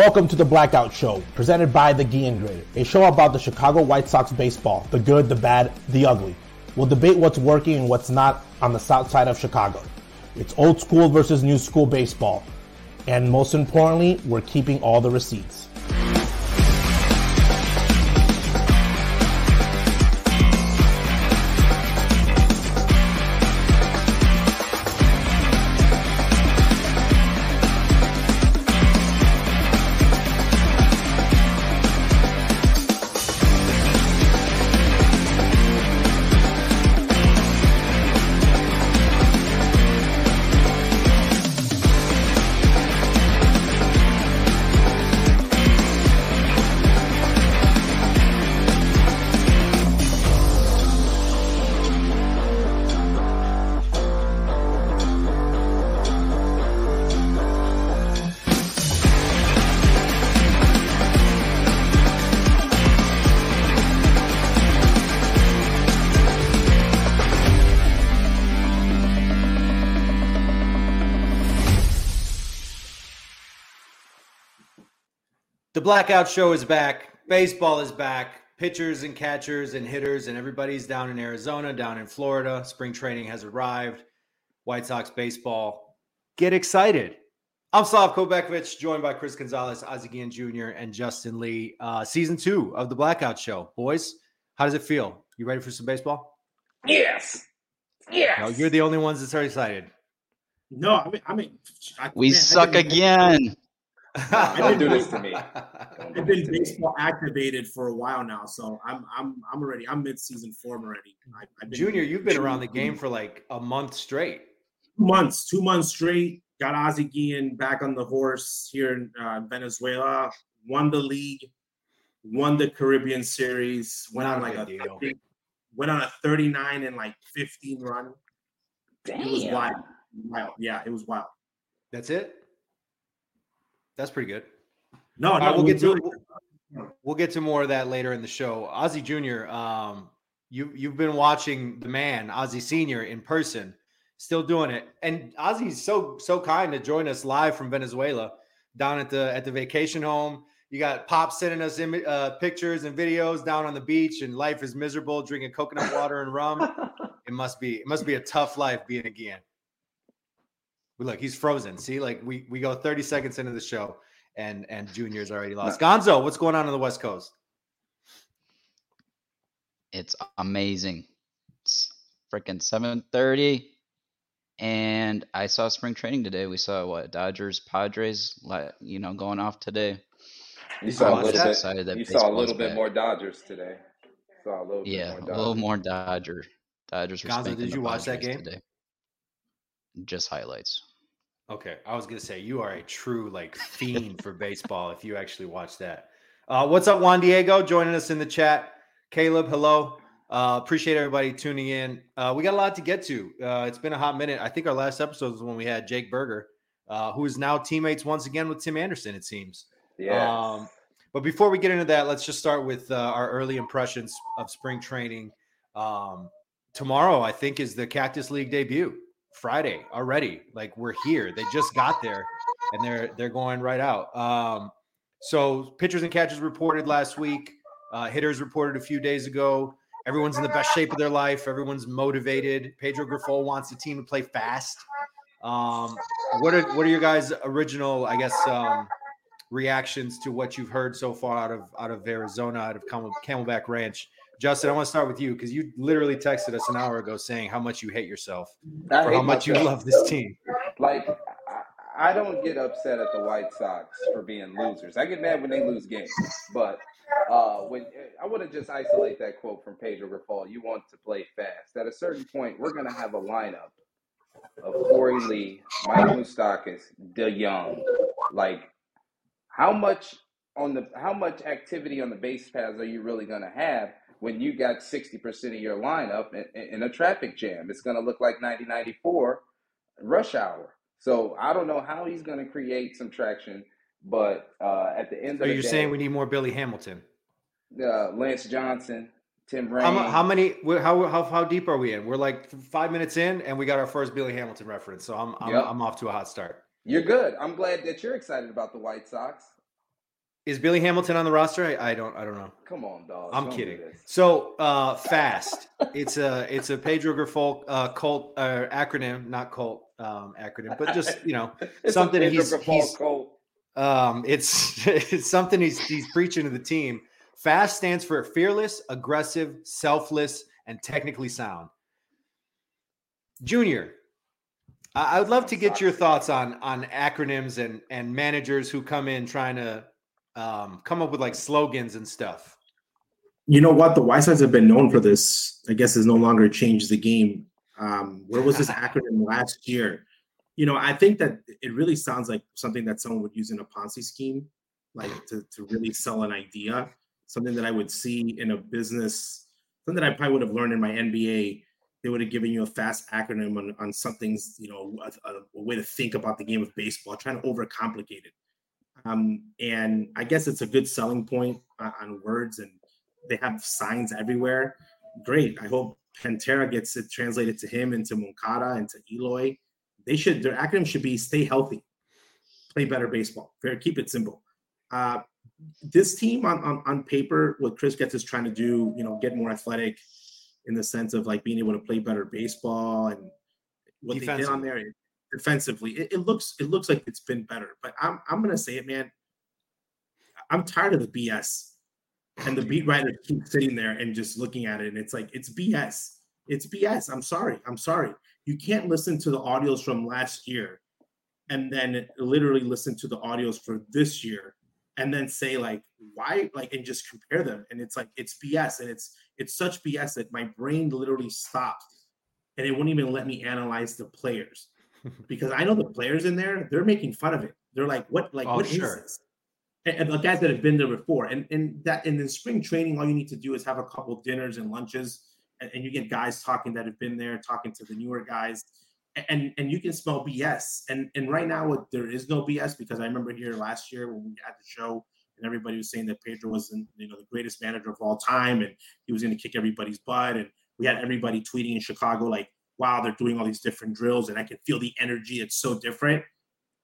Welcome to the Blackout Show, presented by The Guillen Grid, a show about the Chicago White Sox baseball, the good, the bad, the ugly. We'll debate what's working and what's not on the south side of Chicago. It's old school versus new school baseball. And most importantly, we're keeping all the receipts. The Blackout Show is back. Baseball is back. Pitchers and catchers and hitters and everybody's down in Arizona, down in Florida. Spring training has arrived. White Sox baseball. Get excited. I'm Slavko Bekovic, joined by Chris Gonzalez, Ozzie Guillen Jr., and Justin Lee. Uh, season two of the Blackout Show. Boys, how does it feel? You ready for some baseball? Yes. Yes. No, you're the only ones that are excited. No, I mean, I mean, I, We man, I've suck been- again. Don't do this to me. I've been baseball activated for a while now, so I'm I'm I'm already I'm mid season form already. I, I've been Junior, you've been around the game for like a month straight. two months, two months straight. Got Ozzie Guillen back on the horse here in uh, Venezuela. Won the league, won the Caribbean Series. Went on Not a like a big deal. 30 went on a 39 and like 15 run. It was wild, wild. Yeah, it was wild. That's it. That's pretty good. No, no, right, we'll it get was to really- we'll get to more of that later in the show. Ozzie Jr. Um, you you've been watching the man Ozzie Senior in person, still doing it, and Ozzie's so so kind to join us live from Venezuela down at the at the vacation home. You got Pop sending us imi- uh, pictures and videos down on the beach, and life is miserable, drinking coconut water and rum. It must be it must be a tough life being a Guillen. Look, he's frozen. See, like we we go 30 seconds into the show and and Junior's already lost. Gonzo, what's going on on the West Coast? It's amazing. It's freaking 7:30 and I saw spring training today. We saw what Dodgers, Padres, like you know, going off today. You saw a little bit. Excited that You saw a little bit back. more Dodgers today. Saw a little Yeah, bit a little more Dodger. Dodgers Gonzo, did you watch that game? today. Just highlights. Okay, I was gonna say you are a true like fiend for baseball if you actually watch that. Uh, what's up, Juan Diego? Joining us in the chat. Caleb, hello. Uh, appreciate everybody tuning in. Uh, we got a lot to get to. Uh, it's been a hot minute. I think our last episode was when we had Jake Burger, uh, who is now teammates once again with Tim Anderson. It seems. Yeah. Um, but before we get into that, let's just start with uh, our early impressions of spring training. Um, tomorrow, I think, is the Cactus League debut. Friday already. Like we're here. They just got there, and they're they're going right out. Um, so pitchers and catchers reported last week. Uh, hitters reported a few days ago. Everyone's in the best shape of their life. Everyone's motivated. Pedro Grifol wants the team to play fast. Um, what are what are your guys' original, I guess, um, reactions to what you've heard so far out of out of Arizona, out of Camel, Camelback Ranch? Justin, I want to start with you because you literally texted us an hour ago saying how much you hate yourself I for how much you love this team. Like, I, don't get upset at the White Sox for being losers. I get mad when they lose games, but uh, when I want to just isolate that quote from Pedro Grifol. You want to play fast. At a certain point, we're going to have a lineup of Korey Lee, Mike Moustakas, De Young. Like, how much on the how much activity on the base paths are you really going to have when you got 60% of your lineup in, a traffic jam? It's going to look like 1994 rush hour. So I don't know how he's going to create some traction, but uh, at the end So of the you're day, saying we need more Billy Hamilton? uh, Lance Johnson, Tim Raines. How, how many? How, how how deep are we in? We're like five minutes in, and we got our first Billy Hamilton reference. So I'm I'm, Yep. I'm off to a hot start. You're good. I'm glad that you're excited about the White Sox. Is Billy Hamilton on the roster? I, I don't. I don't know. Come on, dog. I'm Don't kidding. So uh, fast. It's a it's a Pedro Grifol uh, cult uh, acronym, not cult um, acronym, but just you know something Pedro he's- he's- um, it's it's something he's he's preaching to the team. Fast stands for fearless, aggressive, selfless, and technically sound. Junior, I I would love to get your thoughts on on acronyms and and managers who come in trying to um, come up with like slogans and stuff. You know what? The White Sox have been known for this. I guess has no longer changed the game. Um, where was this acronym last year? You know, I think that it really sounds like something that someone would use in a Ponzi scheme, like to, to really sell an idea. Something that I would see in a business, something that I probably would have learned in my MBA. They would have given you a fast acronym on, on something's, you know, a, a way to think about the game of baseball, trying to overcomplicate it. Um, and I guess it's a good selling point on, on words and they have signs everywhere. Great. I hope Pantera gets it translated to him and to Moncada and to Eloy. They should their acronym should be stay healthy, play better baseball. Very keep it simple. Uh, this team on, on on paper, what Chris Getz is trying to do, you know, get more athletic in the sense of like being able to play better baseball and what they did on there defensively. It, it looks it looks like it's been better. But I'm I'm gonna say it, man. I'm tired of the BS and the beat writer keeps sitting there and just looking at it and it's like it's bs it's bs i'm sorry i'm sorry you can't listen to the audios from last year and then literally listen to the audios for this year and then say like why like and just compare them and it's like it's bs and it's it's such bs that my brain literally stopped and it wouldn't even let me analyze the players because i know the players in there they're making fun of it they're like what like Oh, what is sure. this and, and the guys that have been there before. And and that and in spring training, all you need to do is have a couple dinners and lunches, and, and you get guys talking that have been there, talking to the newer guys, and and you can smell BS. And and right now, there is no BS because I remember here last year when we had the show. And everybody was saying that Pedro was, you know, the greatest manager of all time, and he was going to kick everybody's butt. And we had everybody tweeting in Chicago like, "Wow, they're doing all these different drills, and I can feel the energy. It's so different."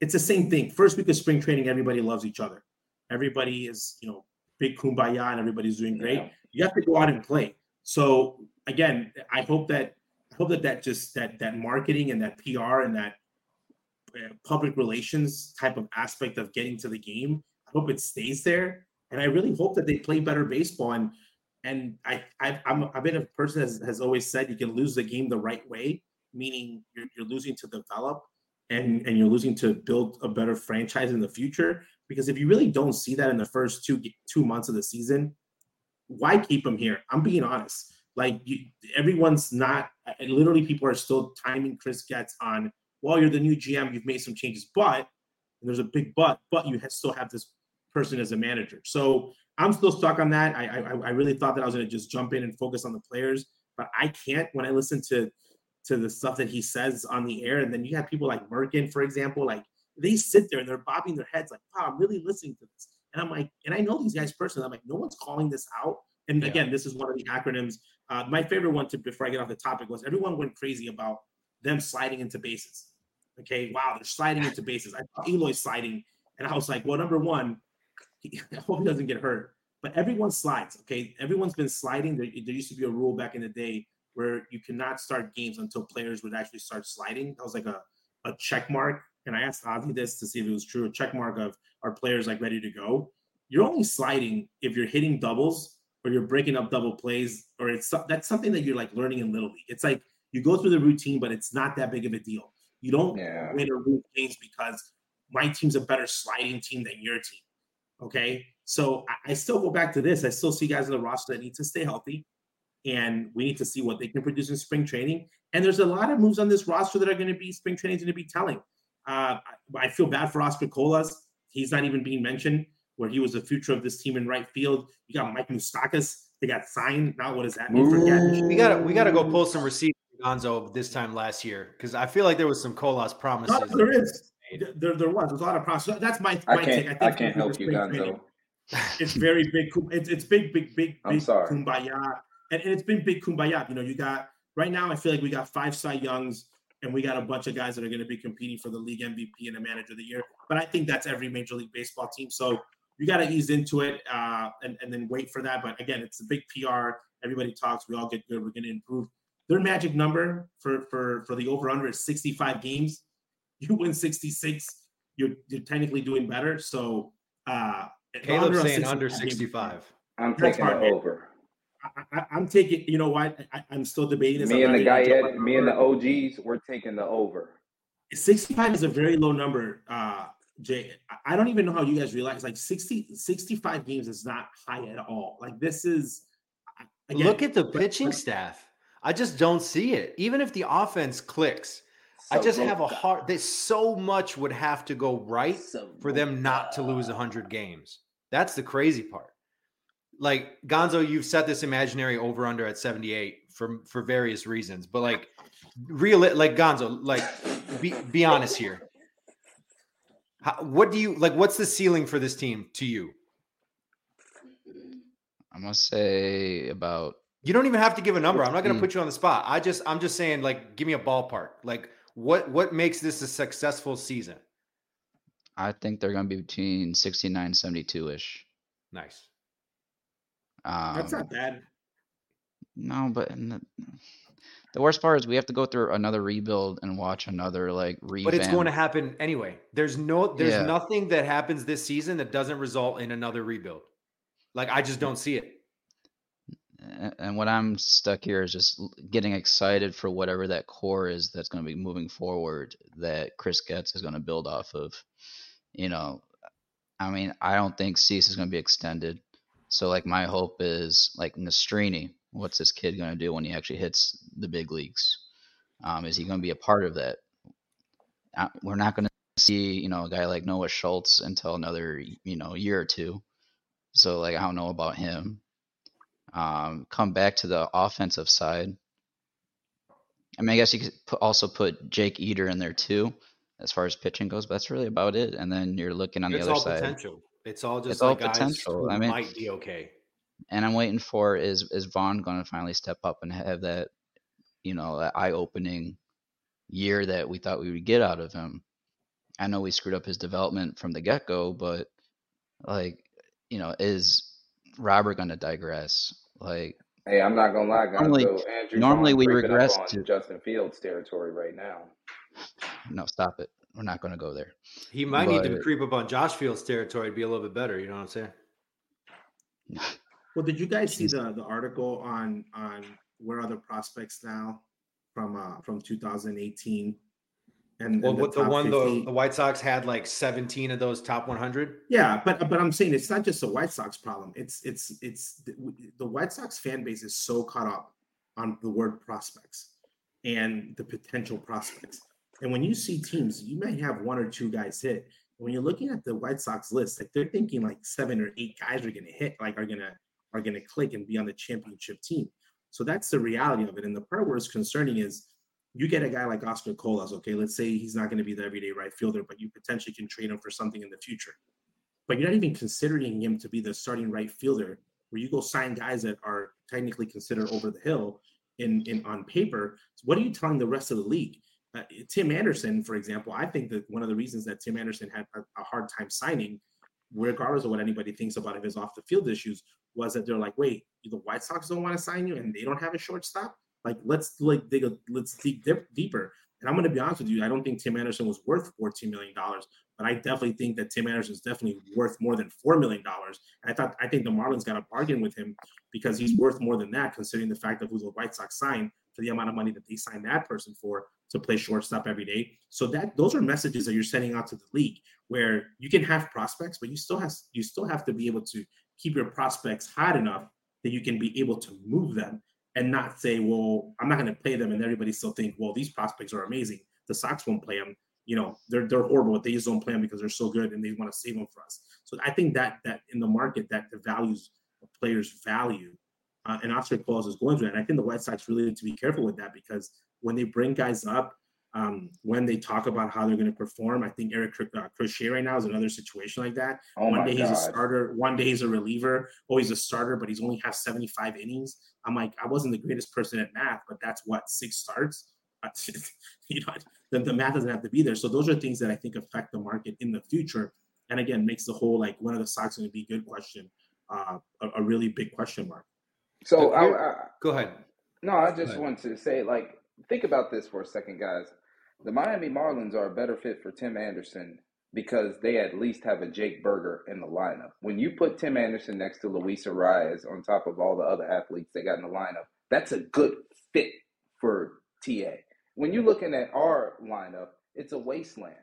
It's the same thing. First week of spring training, everybody loves each other everybody is you know big kumbaya and everybody's doing great Yeah. you have to go out and play so again i hope that i hope that that just that that marketing and that pr and that uh, public relations type of aspect of getting to the game i hope it stays there and i really hope that they play better baseball and and i, I i'm i've been a person that has, has always said you can lose the game the right way meaning you're, you're losing to develop and and you're losing to build a better franchise in the future because if you really don't see that in the first two two months of the season, why keep him here? I'm being honest. Like you, everyone's not. Literally, people are still timing Chris Getz on. Well, you're the new GM. You've made some changes, but and there's a big but. But you ha- still have this person as a manager. So I'm still stuck on that. I I, I really thought that I was going to just jump in and focus on the players, but I can't when I listen to to the stuff that he says on the air. And then you have people like Merkin, for example, like they sit there and they're bobbing their heads like, wow, I'm really listening to this. And I'm like, and I know these guys personally. I'm like, no one's calling this out. And Yeah. again, this is one of the acronyms. Uh, my favorite one to before I get off the topic was everyone went crazy about them sliding into bases. Okay, wow, they're sliding into bases. I saw Eloy sliding, and I was like, well, number one, he, I hope he doesn't get hurt. But everyone slides. Okay, everyone's been sliding. There, there used to be a rule back in the day where you cannot start games until players would actually start sliding. That was like a, a check mark. And I asked Ozzie this to see if it was true. A check mark of are players like ready to go. You're only sliding if you're hitting doubles or you're breaking up double plays, or it's that's something that you're like learning in little league. It's like you go through the routine, but it's not that big of a deal. You don't Yeah. win or lose games because my team's a better sliding team than your team. Okay. So I, I still go back to this. I still see guys in the roster that need to stay healthy. And we need to see what they can produce in spring training. And there's a lot of moves on this roster that are going to be spring training is going to be telling. Uh, I, I feel bad for Oscar Colas. He's not even being mentioned, where he was the future of this team in right field. You got Mike Moustakas. They got signed. Now, what does that mean for Gadnish? We gotta we gotta go pull some receipts Gonzo this time last year because I feel like there was some Colas promises. No, there is. There, there was. There's a lot of process. That's my, I my can't. take. I, think can't help you, spring training, Gonzo. it's very big. It's it's big, big, big, I'm big sorry. kumbaya, and, and it's been big kumbaya. You know, you got right now. I feel like we got five Cy Youngs, and we got a bunch of guys that are going to be competing for the league MVP and the manager of the year. But I think that's every Major League Baseball team. So you got to ease into it uh, and, and then wait for that. But again, it's a big PR. Everybody talks. We all get good. We're going to improve. Their magic number for for for the over under is 65 games. You win 66, you're you're technically doing better. So uh Caleb's saying under 65. I'm taking the over. I, am taking. You know what? I, am still debating. This. Me and the guy, Ed, me and the OGs, we're taking the over. 65 is a very low number, uh, Jay. I don't even know how you guys realize like 60, 65 games is not high at all. Like this is. Again, Look at the pitching staff. I just don't see it. Even if the offense clicks, so I just have a hard. That so much would have to go right so for them not to lose hundred games. That's the crazy part. Like Gonzo, you've set this imaginary over under at seventy eight for for various reasons, but like real, like Gonzo, like be be honest here. How, what do you like? What's the ceiling for this team to you? I'm gonna say about. You don't even have to give a number. I'm not gonna put you on the spot. I just, I'm just saying, like, give me a ballpark. Like, what what makes this a successful season? I think they're going to be between 69 72 ish. Nice. Um, That's not bad. No, but the, the, worst part is we have to go through another rebuild and watch another like revamp. But it's going to happen anyway. There's no, there's yeah. nothing that happens this season that doesn't result in another rebuild. Like I just don't see it and what I'm stuck here is just getting excited for whatever that core is that's going to be moving forward that Chris Getz is going to build off of. You know, I mean, I don't think Cease is going to be extended. So, like, my hope is like Nastrini. What's this kid going to do when he actually hits the big leagues? Um, is he going to be a part of that? Uh, we're not going to see, you know, a guy like Noah Schultz until another, you know, year or two. So, like, I don't know about him. Um, come back to the offensive side. I mean, I guess you could put, also put Jake Eder in there too, as far as pitching goes. But that's really about it. And then you're looking on it's the other side. Potential. It's all just it's like all potential. I mean, might be okay. And I'm waiting for is is Vaughn going to finally step up and have that, you know, that eye opening year that we thought we would get out of him. I know we screwed up his development from the get go, but like, you know, is Robert going to digress? Like, hey, I'm not gonna lie, guys. Normally, so Andrew normally we regress to Justin Fields territory right now. No, stop it. We're not going to go there. He might but, need to creep up on Josh Fields territory to be a little bit better. You know what I'm saying? Well, did you guys see the the article on on where are the prospects now from uh from 2018 and, well, and the, the one the, the White Sox had like 17 of those top 100. Yeah, but but I'm saying it's not just a White Sox problem. It's it's it's the, White Sox fan base is so caught up on the word prospects and the potential prospects. And when you see teams, you may have one or two guys hit. When you're looking at the White Sox list, like they're thinking like seven or eight guys are going to hit, like are gonna are gonna click and be on the championship team. So that's the reality of it. And the part where it's concerning is you get a guy like Oscar Colas, okay, let's say he's not going to be the everyday right fielder, but you potentially can trade him for something in the future. But you're not even considering him to be the starting right fielder, where you go sign guys that are technically considered over the hill in, in on paper. So what are you telling the rest of the league? Uh, Tim Anderson, for example, I think that one of the reasons that Tim Anderson had a, a hard time signing, regardless of what anybody thinks about his off the field issues, was that they're like, wait, the White Sox don't want to sign you and they don't have a shortstop like let's like dig a, let's dig dip deeper. And I'm going to be honest with you, I don't think Tim Anderson was worth 14 million dollars, but I definitely think that Tim Anderson is definitely worth more than four million dollars. I thought I think the Marlins got a bargain with him because he's worth more than that, considering the fact that who the White Sox signed for the amount of money that they signed that person for to play shortstop every day. So that those are messages that you're sending out to the league where you can have prospects, but you still have you still have to be able to keep your prospects hot enough that you can be able to move them and not say, well, I'm not going to play them, and everybody still think, well, these prospects are amazing. The Sox won't play them. You know, they're they're horrible. They just don't play them because they're so good, and they want to save them for us. So I think that that in the market that the values of players value, uh, and Oscar Colas is going that. And I think the White Sox really need to be careful with that because when they bring guys up, um, when they talk about how they're going to perform, I think Eric uh, Crochet right now is another situation like that. Oh one day he's God. a starter, one day he's a reliever. Oh, he's a starter, but he's only has 75 innings. I'm like, I wasn't the greatest person at math, but that's what six starts. you know, the, the math doesn't have to be there. So those are things that I think affect the market in the future. and again makes the whole like when are the Sox going to be good question uh, a, a, really big question mark. So I, I, go ahead. No, I just want to say like think about this for a second, guys. The Miami Marlins are a better fit for Tim Anderson because they at least have a Jake Burger in the lineup. When you put Tim Anderson next to Luis Arraez on top of all the other athletes they got in the lineup, that's a good fit for TA. When you're looking at our lineup, it's a wasteland.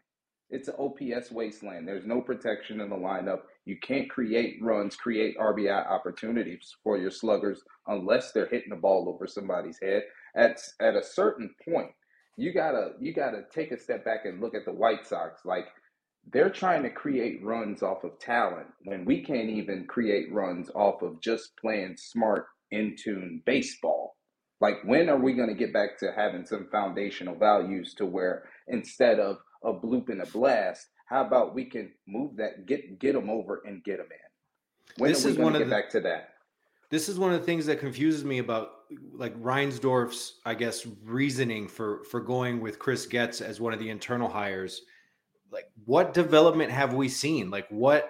It's an OPS wasteland. There's no protection in the lineup. You can't create runs, create RBI opportunities for your sluggers unless they're hitting the ball over somebody's head. At at a certain point, you gotta you gotta take a step back and look at the White Sox. Like they're trying to create runs off of talent when we can't even create runs off of just playing smart, in tune baseball. Like, when are we to get back to having some foundational values to where instead of a bloop and a blast, how about we can move that, get get them over and get them in? When this are we going to get the, back to that? This is one of the things that confuses me about like Reinsdorf's, I guess, reasoning for for going with Chris Getz as one of the internal hires like what development have we seen? Like what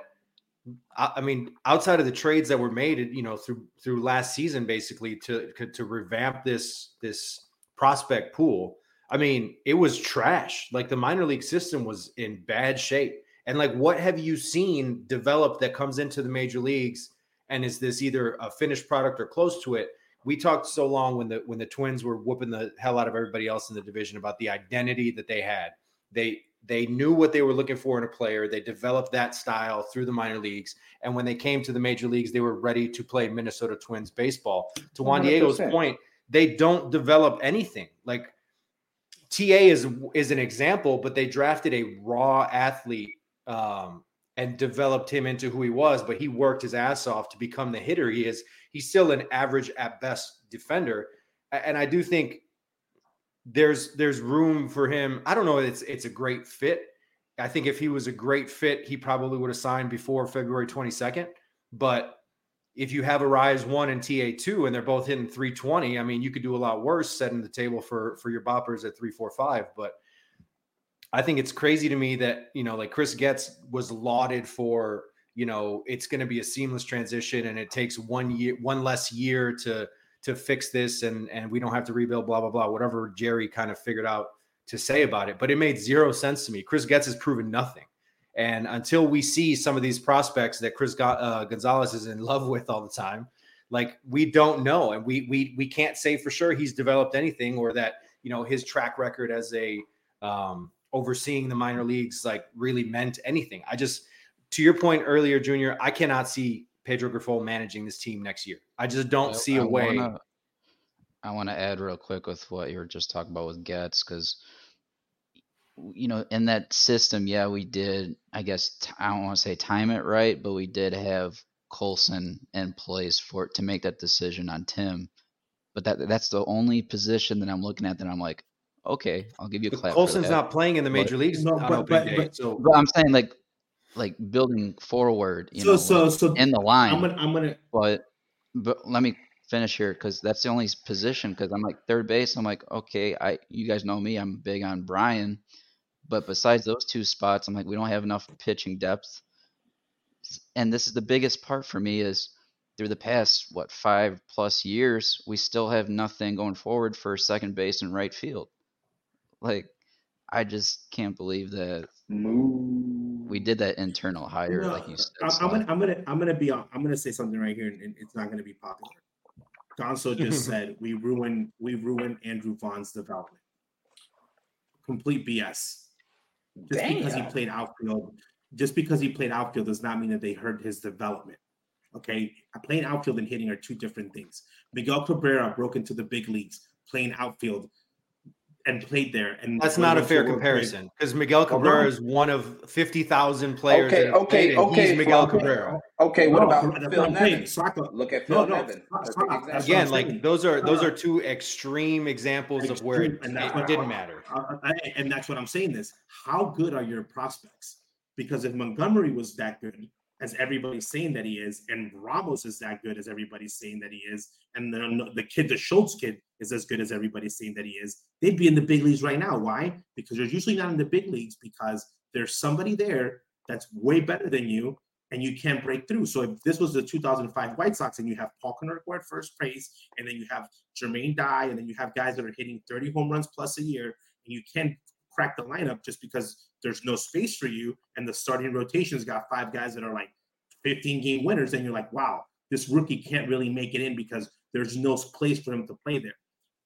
I mean, outside of the trades that were made, you know, through through last season, basically to to revamp this this prospect pool. I mean, it was trash. Like the minor league system was in bad shape. And like, what have you seen develop that comes into the major leagues? And is this either a finished product or close to it? We talked so long when the when the Twins were whooping the hell out of everybody else in the division about the identity that they had. They they knew what they were looking for in a player. They developed that style through the minor leagues. And when they came to the major leagues, they were ready to play Minnesota Twins baseball. To Juan 100%. Diego's point, they don't develop anything. Like TA is is an example, but they drafted a raw athlete um, and developed him into who he was. But he worked his ass off to become the hitter he is. He's still an average at best defender, and I do think there's there's room for him. I don't know. It's it's a great fit. I think if he was a great fit, he probably would have signed before February 22nd. But if you have Arraez one and TA two, and they're both hitting 320, I mean, you could do a lot worse setting the table for for your boppers at 345. But I think it's crazy to me that you know, like Chris Getz was lauded for you know it's going to be a seamless transition, and it takes one year, one less year to to fix this and and we don't have to rebuild blah blah blah whatever jerry kind of figured out to say about it. But it made zero sense to me. Chris getz has proven nothing. And until we see some of these prospects that chris uh, gonzalez is in love with all the time like we don't know. And we we we can't say for sure he's developed anything or that you know his track record as a um, overseeing the minor leagues like really meant anything. I just to your point earlier junior i cannot see Pedro Grifol managing this team next year. I just don't I, see a I way. Wanna, I want to add real quick with what you were just talking about with Getz because you know in that system, yeah, we did. I guess I don't want to say time it right, but we did have Colson in place for to make that decision on Tim. But that that's the only position that I'm looking at that I'm like, okay, I'll give you a clap. Colson's not playing in the major but, leagues no, but, but, but, so. but I'm saying like like building forward, you so, know, so, so in the line. I'm gonna, I'm gonna, but but let me finish here because that's the only position. Because I'm like third base. I'm like, okay, I you guys know me. I'm big on Brian, but besides those two spots, I'm like, we don't have enough pitching depth. And this is the biggest part for me is through the past what five plus years, we still have nothing going forward for second base and right field. Like, I just can't believe that. Move we did that internal hire, no, like you said. I, am gonna, I'm gonna, I'm gonna be, I'm gonna say something right here, and it's not gonna be popular. Gonzo just said we ruined, we ruined Andrew Vaughn's development. Complete BS. Just Damn. because he played outfield, just because he played outfield does not mean that they hurt his development. Okay, playing outfield and hitting are two different things. Miguel Cabrera broke into the big leagues playing outfield and played there. And that's not a fair comparison because Miguel Cabrera is one of fifty thousand players. Okay, okay, okay. He's Miguel Cabrera. Okay, what no, about Phil Nevin? Look at Phil no, no, Nevin. Again, like those are those are two extreme examples extreme, of where it, it didn't matter. Uh and that's what I'm saying is how good are your prospects? Because if Montgomery was that good, as everybody's saying that he is, and Ramos is that good as everybody's saying that he is, and the, the kid, the Schultz kid, is as good as everybody's saying that he is, they'd be in the big leagues right now. Why? Because you're usually not in the big leagues because there's somebody there that's way better than you, and you can't break through. So if this was the 2005 White Sox, and you have Paul Konerko at first base, and then you have Jermaine Dye, and then you have guys that are hitting 30 home runs plus a year, and you can't crack the lineup just because there's no space for you, and the starting rotation's got five guys that are like 15 game winners, and you're like, wow, this rookie can't really make it in because there's no place for him to play there.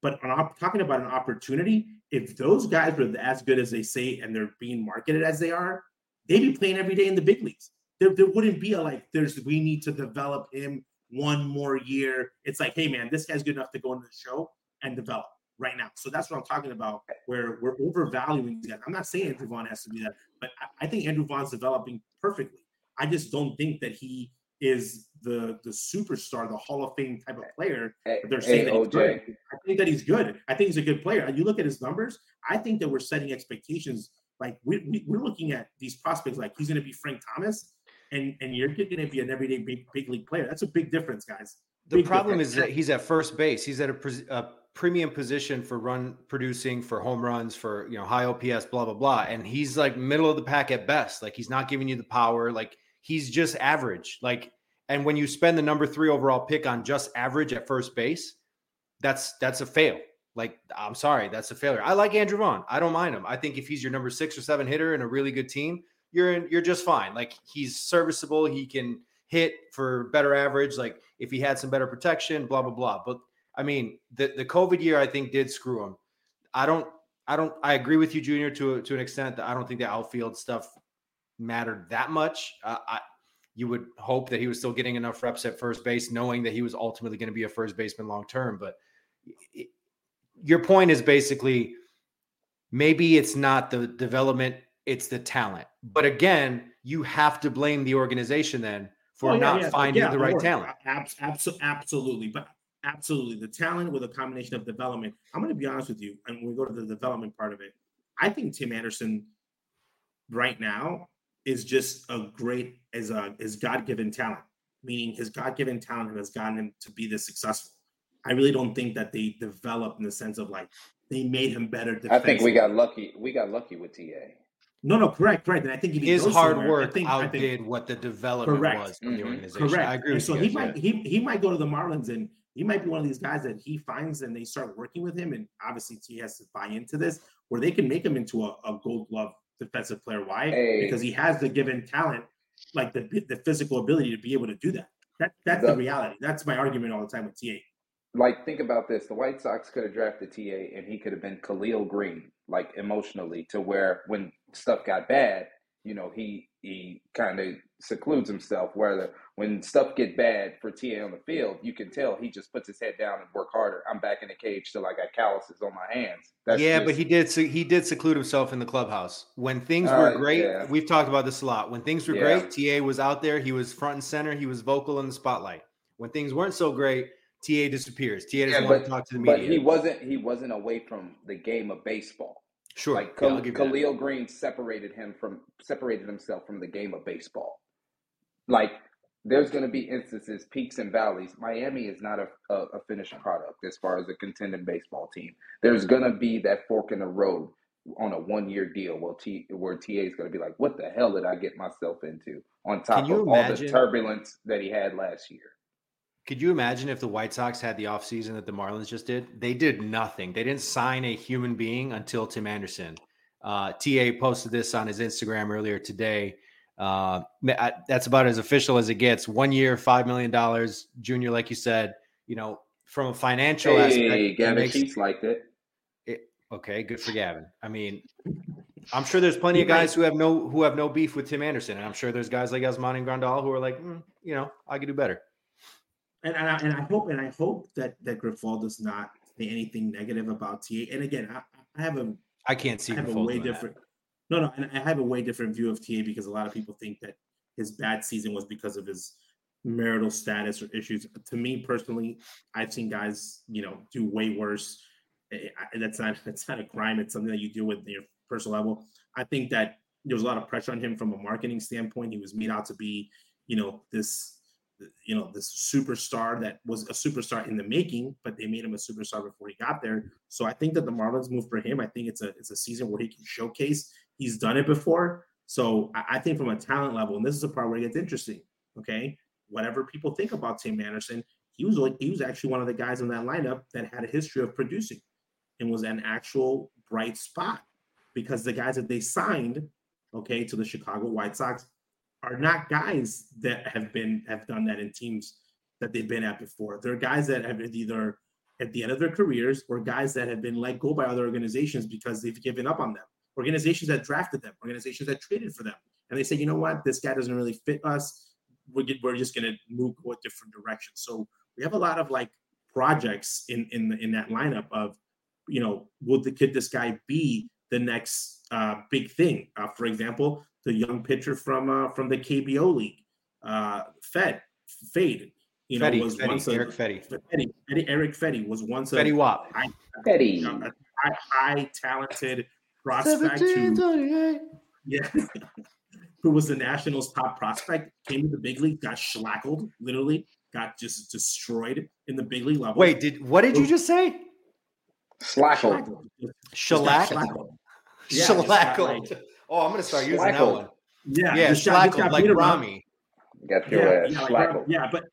But on talking about an opportunity, if those guys were as good as they say and they're being marketed as they are, they'd be playing every day in the big leagues. There, there wouldn't be a like, there's we need to develop him one more year. It's like, hey man, this guy's good enough to go into the show and develop right now. So that's what I'm talking about, where we're overvaluing that. I'm not saying Andrew Vaughn has to be that, but I, I think Andrew Vaughn's developing perfectly. I just don't think that he is the the superstar, the Hall of Fame type of player. they're saying hey, that he's good. I think that he's good. I think he's a good player. You look at his numbers. I think that we're setting expectations. Like we, we we're looking at these prospects like he's going to be Frank Thomas, and and you're going to be an everyday big big league player. That's a big difference, guys. The problem difference. is that he's at first base. He's at a, a premium position for run producing, for home runs, for you know high OPS, blah blah blah, and he's like middle of the pack at best. Like he's not giving you the power. Like he's just average. Like, and when you spend the number three overall pick on just average at first base, that's that's a fail. Like, I'm sorry, that's a failure. I like Andrew Vaughn. I don't mind him. I think if he's your number six or seven hitter in a really good team, you're in, you're just fine. Like he's serviceable. He can hit for better average. Like if he had some better protection, blah blah blah. But I mean, the the COVID year I think did screw him. I don't I don't I agree with you, Junior, to to an extent that I don't think the outfield stuff mattered that much. Uh, I, you would hope that he was still getting enough reps at first base, knowing that he was ultimately going to be a first baseman long term. But it, your point is basically maybe it's not the development, it's the talent. But again, you have to blame the organization then for oh, yeah, not yeah, finding yeah, the right talent. Absolutely, absolutely. But absolutely, the talent with a combination of development. I'm going to be honest with you, and when we go to the development part of it, I think Tim Anderson right now is just a great as a his God-given talent, meaning his God-given talent has gotten him to be this successful. I really don't think that they developed in the sense of like they made him better. I think we got lucky. We got lucky with TA. No, no, correct, correct. And I think his hard work I think, outdid I think, what the development correct. was from mm-hmm. the organization. Correct. I agree. And so he might he he might go to the Marlins and he might be one of these guys that he finds and they start working with him. And obviously, he has to buy into this, where they can make him into a, a Gold Glove defensive player. Why? Hey. Because he has the given talent, like the the physical ability to be able to do that. That that's the, the reality. That's my argument all the time with TA. Like, think about this: the White Sox could have drafted TA, and he could have been Khalil Greene, like emotionally, to where when stuff got bad, you know, he he kind of secludes himself. Where when stuff get bad for TA on the field, you can tell he just puts his head down and work harder. I'm back in the cage till I got calluses on my hands. That's yeah, just, but he did he did seclude himself in the clubhouse when things were uh, great. Yeah. We've talked about this a lot. When things were yeah. great, TA was out there. He was front and center. He was vocal in the spotlight. When things weren't so great, TA disappears. TA doesn't yeah, want to talk to the media. But he wasn't he wasn't away from the game of baseball. Sure. Like Khalil, Khalil Greene separated him from separated himself from the game of baseball. Like there's going to be instances, peaks and valleys. Miami is not a, a, a finished product as far as a contending baseball team. There's going to be that fork in the road on a one year deal where, T, where TA is going to be like, what the hell did I get myself into? On top of imagine, all the turbulence that he had last year. Could you imagine if the White Sox had the offseason that the Marlins just did? They did nothing. They didn't sign a human being until Tim Anderson. Uh, TA posted this on his Instagram earlier today. Uh, that's about as official as it gets. One year, five million dollars. Junior, like you said, you know, from a financial hey, aspect, Gavin makes, Sheets liked it. it. Okay, good for Gavin. I mean, I'm sure there's plenty of guys who have no who have no beef with Tim Anderson, and I'm sure there's guys like Yasmani Grandal who are like, mm, you know, I could do better and and I, and I hope and I hope that that Grifol does not say anything negative about TA. And again, I, I have a I can't see I have a way different. That. No, no, and I have a way different view of TA because a lot of people think that his bad season was because of his marital status or issues. To me personally, I've seen guys, you know, do way worse. That's not that's not a crime. It's something that you deal with in your personal level. I think that there was a lot of pressure on him from a marketing standpoint. He was made out to be, you know, this you know this superstar that was a superstar in the making, but they made him a superstar before he got there. So I think that the Marlins move for him. I think it's a it's a season where he can showcase he's done it before. So I, think from a talent level, and this is the part where it gets interesting. Okay, whatever people think about Tim Anderson, he was he was actually one of the guys in that lineup that had a history of producing, and was an actual bright spot because the guys that they signed, okay, to the Chicago White Sox are not guys that have been have done that in teams that they've been at before. They're guys that have either at the end of their careers or guys that have been let go by other organizations because they've given up on them. Organizations that drafted them, organizations that traded for them, and they say, you know what, this guy doesn't really fit us. We're, we're just going to move go a different direction. So we have a lot of like projects in in in that lineup of, you know, will the kid this guy be the next uh, big thing? Uh, for example, the young pitcher from uh, from the KBO league, uh, Fed Fade. You know, Fetty, was Fetty, once Eric a, Fetty. Fetty, Fetty, Erick Fedde was once Fetty a Wap. high, Petty. you know, a high, high talented prospect who, yeah, who was the Nationals' top prospect, came to the big league, got schlackled, literally got just destroyed in the big league level. Wait, did what did you just say? Slackle. Schlackled. Just got Shellac? schlackled. Yeah, just Shellackled. like- Oh, I'm gonna start using that Slackled. one. Yeah, Yeah, just got- just slackled got like. Rami. Got your yeah, ass yeah, like, slackled. yeah, but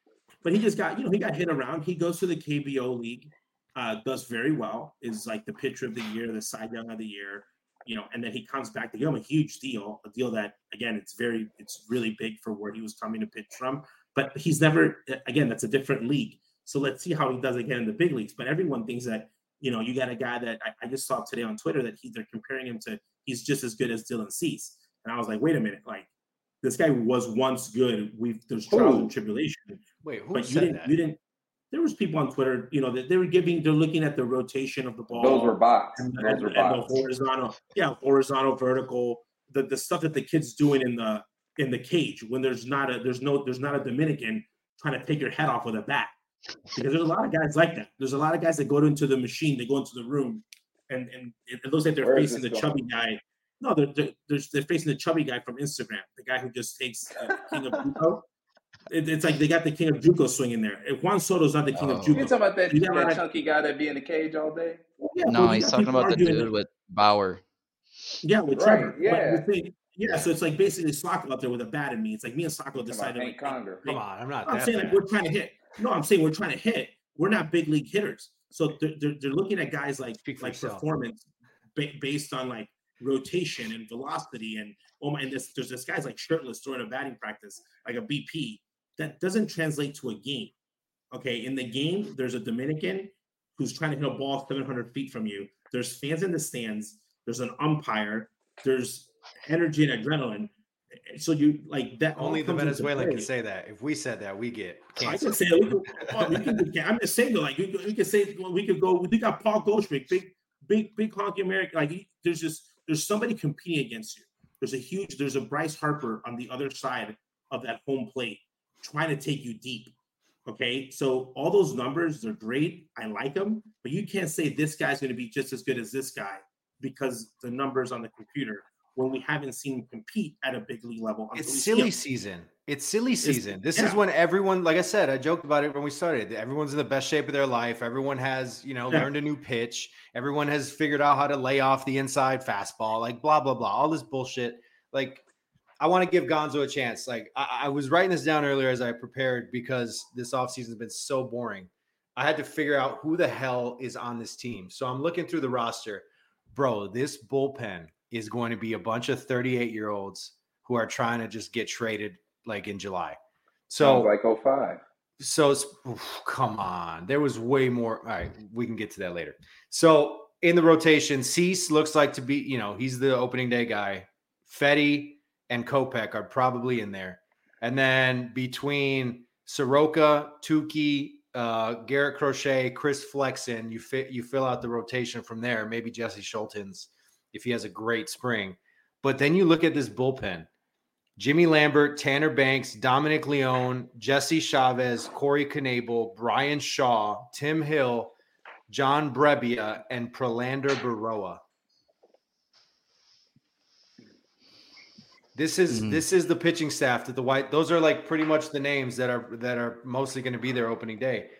but he just got you know he got hit around. He goes to the KBO league, uh, does very well. Is like the pitcher of the year, the Cy Young of the year, you know, and then he comes back to give him a huge deal, a deal that again it's very it's really big for where he was coming to pitch from. But he's never again that's a different league. So let's see how he does again in the big leagues. But everyone thinks that you know you got a guy that I, I just saw today on Twitter that he they're comparing him to he's just as good as Dylan Cease, and I was like, wait a minute, like this guy was once good. We've there's trials and tribulation Wait, who but you didn't that? you didn't there was people on twitter you know that they were giving they're looking at the rotation of the ball Those were bots. and, Those and, were the- and the bots. horizontal yeah horizontal vertical the, the stuff that the kids doing in the in the cage when there's not a there's no there's not a dominican trying to take your head off with a bat because there's a lot of guys like that there's a lot of guys that go into the machine they go into the room and and it looks like they're Where facing the this chubby guy no they're, they're, they're, facing the chubby guy from instagram the guy who just takes uh, king of. It, it's like they got the king of Juco swinging there. If Juan Soto's not the king Oh. of You Juco, talking about that, You got that of- chunky guy that be in the cage all day? yeah, No, but you he's got talking about the dude that- with Bauer. yeah, with Right, Trevor. But yeah. the thing- yeah. So it's like basically Socko out there with a bat in me. It's like me and Socko decided. Hank Like, Conger. Come on, I'm not I'm that saying like we're trying to hit. No, I'm saying we're trying to hit. We're not big league hitters. So they're, they're, they're looking at guys like Speak like performance ba- based on like rotation and velocity and oh my and this there's this guy's like shirtless during a batting practice like a BP that doesn't translate to a game. Okay, in the game there's a Dominican who's trying to hit a ball 700 feet from you. There's fans in the stands. There's an umpire. There's energy and adrenaline. So you like that. Only the Venezuelan can say that. If we said that, we get I can canceled. say we could, oh, we can, do- I'm just saying like we, could- we could say we could go. We got Paul Goldschmidt, big, big, big honky American. Like he- there's just there's somebody competing against you. There's a huge. There's a Bryce Harper on the other side of that home plate trying to take you deep. Okay, so all those numbers they're great. I like them, but you can't say this guy's going to be just as good as this guy because the numbers on the computer when we haven't seen him compete at a big league level. It's silly season. It's silly season. This is when everyone, like I said, I joked about it when we started. Everyone's in the best shape of their life. Everyone has, you know, Yeah. learned a new pitch. Everyone has figured out how to lay off the inside fastball, like blah, blah, blah. All this bullshit. Like, I want to give Gonzo a chance. Like, I, I was writing this down earlier as I prepared because this offseason has been so boring. I had to figure out who the hell is on this team. So I'm looking through the roster. Bro, this bullpen is going to be a bunch of 38 year olds who are trying to just get traded like in July. So, Sounds like 05. so it's- oof, come on. There was way more. All right, we can get to that later. So in the rotation, Cease looks like to be, you know, he's the opening day guy. Fedde and Kopech are probably in there. And then between Soroka, Touki, uh, Garrett Crochet, Chris Flexen, you fit you fill out the rotation from there. Maybe Jesse Scholtens if he has a great spring. But then you look at this bullpen. Jimmy Lambert, Tanner Banks, Dominic Leone, Jesse Chavez, Corey Knebel, Bryan Shaw, Tim Hill, John Brebbia, and Prelander Berroa. This is Mhm. this is the pitching staff that the white those are like pretty much the names that are that are mostly going to be there opening day.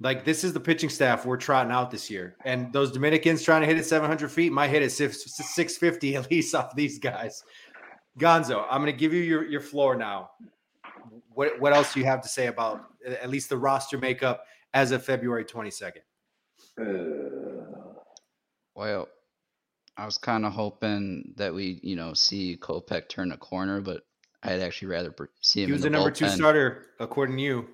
Like this is the pitching staff we're trotting out this year, and those Dominicans trying to hit it 700 feet might hit it 650 at least off these guys. Gonzo, I'm going to give you your, your floor now. What what else do you have to say about at least the roster makeup as of February 22nd? Uh, Well, I was kind of hoping that we, you know, see Kopech turn a corner, but I'd actually rather see him. He was the in number two starter, according to you.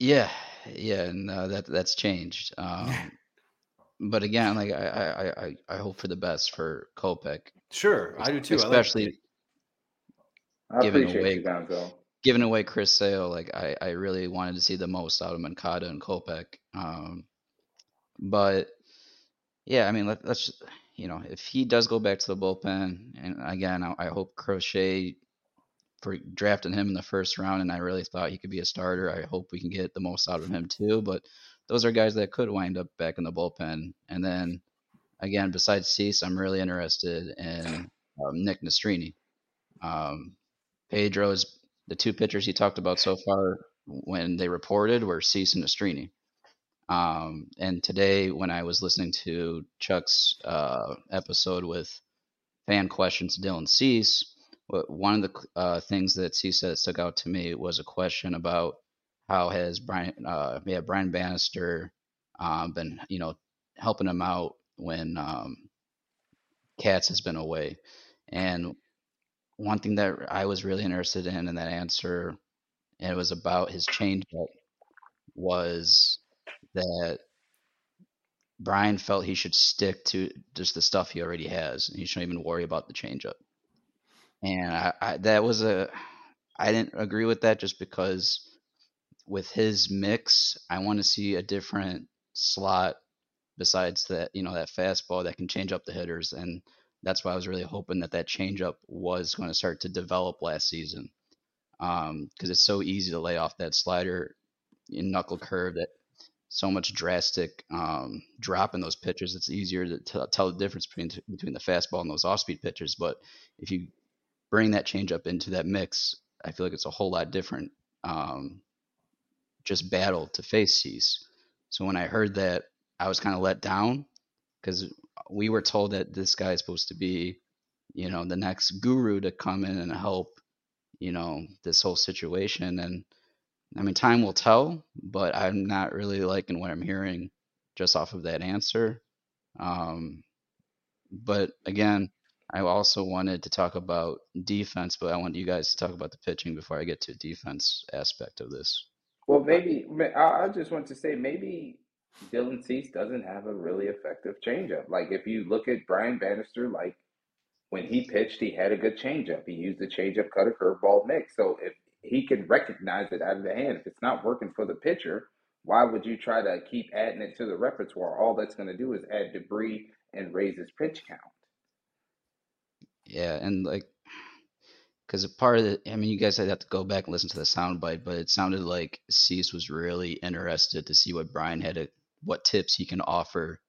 Yeah, yeah, and uh, that that's changed. Um, but again, like I, I, I, I- I hope for the best for Kopech, Sure, I do too. I like- especially Giving away- you, giving away Chris Sale. Like I, I really wanted to see the most out of Moncada and Kopech. Um, but yeah, I mean, let, let's you know, if he does go back to the bullpen, and again, I, I hope Crochet for drafting him in the first round, and I really thought he could be a starter. I hope we can get the most out of him too. But those are guys that could wind up back in the bullpen. And then again, besides Cease, I'm really interested in um, Nick Nastrini. Um, Pedro's the two pitchers he talked about so far when they reported were Cease and Nastrini. Um, and today, when I was listening to Chuck's uh, episode with fan questions, Dylan Cease, one of the uh, things that Cease said stuck out to me was a question about how has Brian, uh, yeah, Brian Bannister um, been, you know, helping him out when um, Katz has been away. And one thing that I was really interested in in that answer, and it was about his changeup, was that Brian felt he should stick to just the stuff he already has, and he shouldn't even worry about the changeup. And I, I, that was a, I didn't agree with that just because with his mix, I want to see a different slot besides that, you know, that fastball that can change up the hitters, and that's why I was really hoping that that changeup was going to start to develop last season, um, because it's so easy to lay off that slider in knuckle curve that so much drastic um, drop in those pitches. It's easier to t- tell the difference between between the fastball and those off-speed pitches. But if you bring that changeup into that mix, I feel like it's a whole lot different. Um, just battle to face Cease. So when I heard that, I was kind of let down because we were told that this guy is supposed to be, you know, the next guru to come in and help, you know, this whole situation. And I mean, time will tell, but I'm not really liking what I'm hearing just off of that answer. Um, but again, I also wanted to talk about defense, but I want you guys to talk about the pitching before I get to defense aspect of this. Well, maybe I just want to say maybe Dylan Cease doesn't have a really effective changeup. Like if you look at Brian Bannister, like when he pitched, he had a good changeup. He used the changeup, cutter, curveball mix. So if he can recognize it out of the hand, if it's not working for the pitcher, why would you try to keep adding it to the repertoire? All that's going to do is add debris and raise his pitch count. Yeah, and like, because a part of it, I mean, you guys had to go back and listen to the soundbite, but it sounded like Cease was really interested to see what Brian had, what tips he can offer,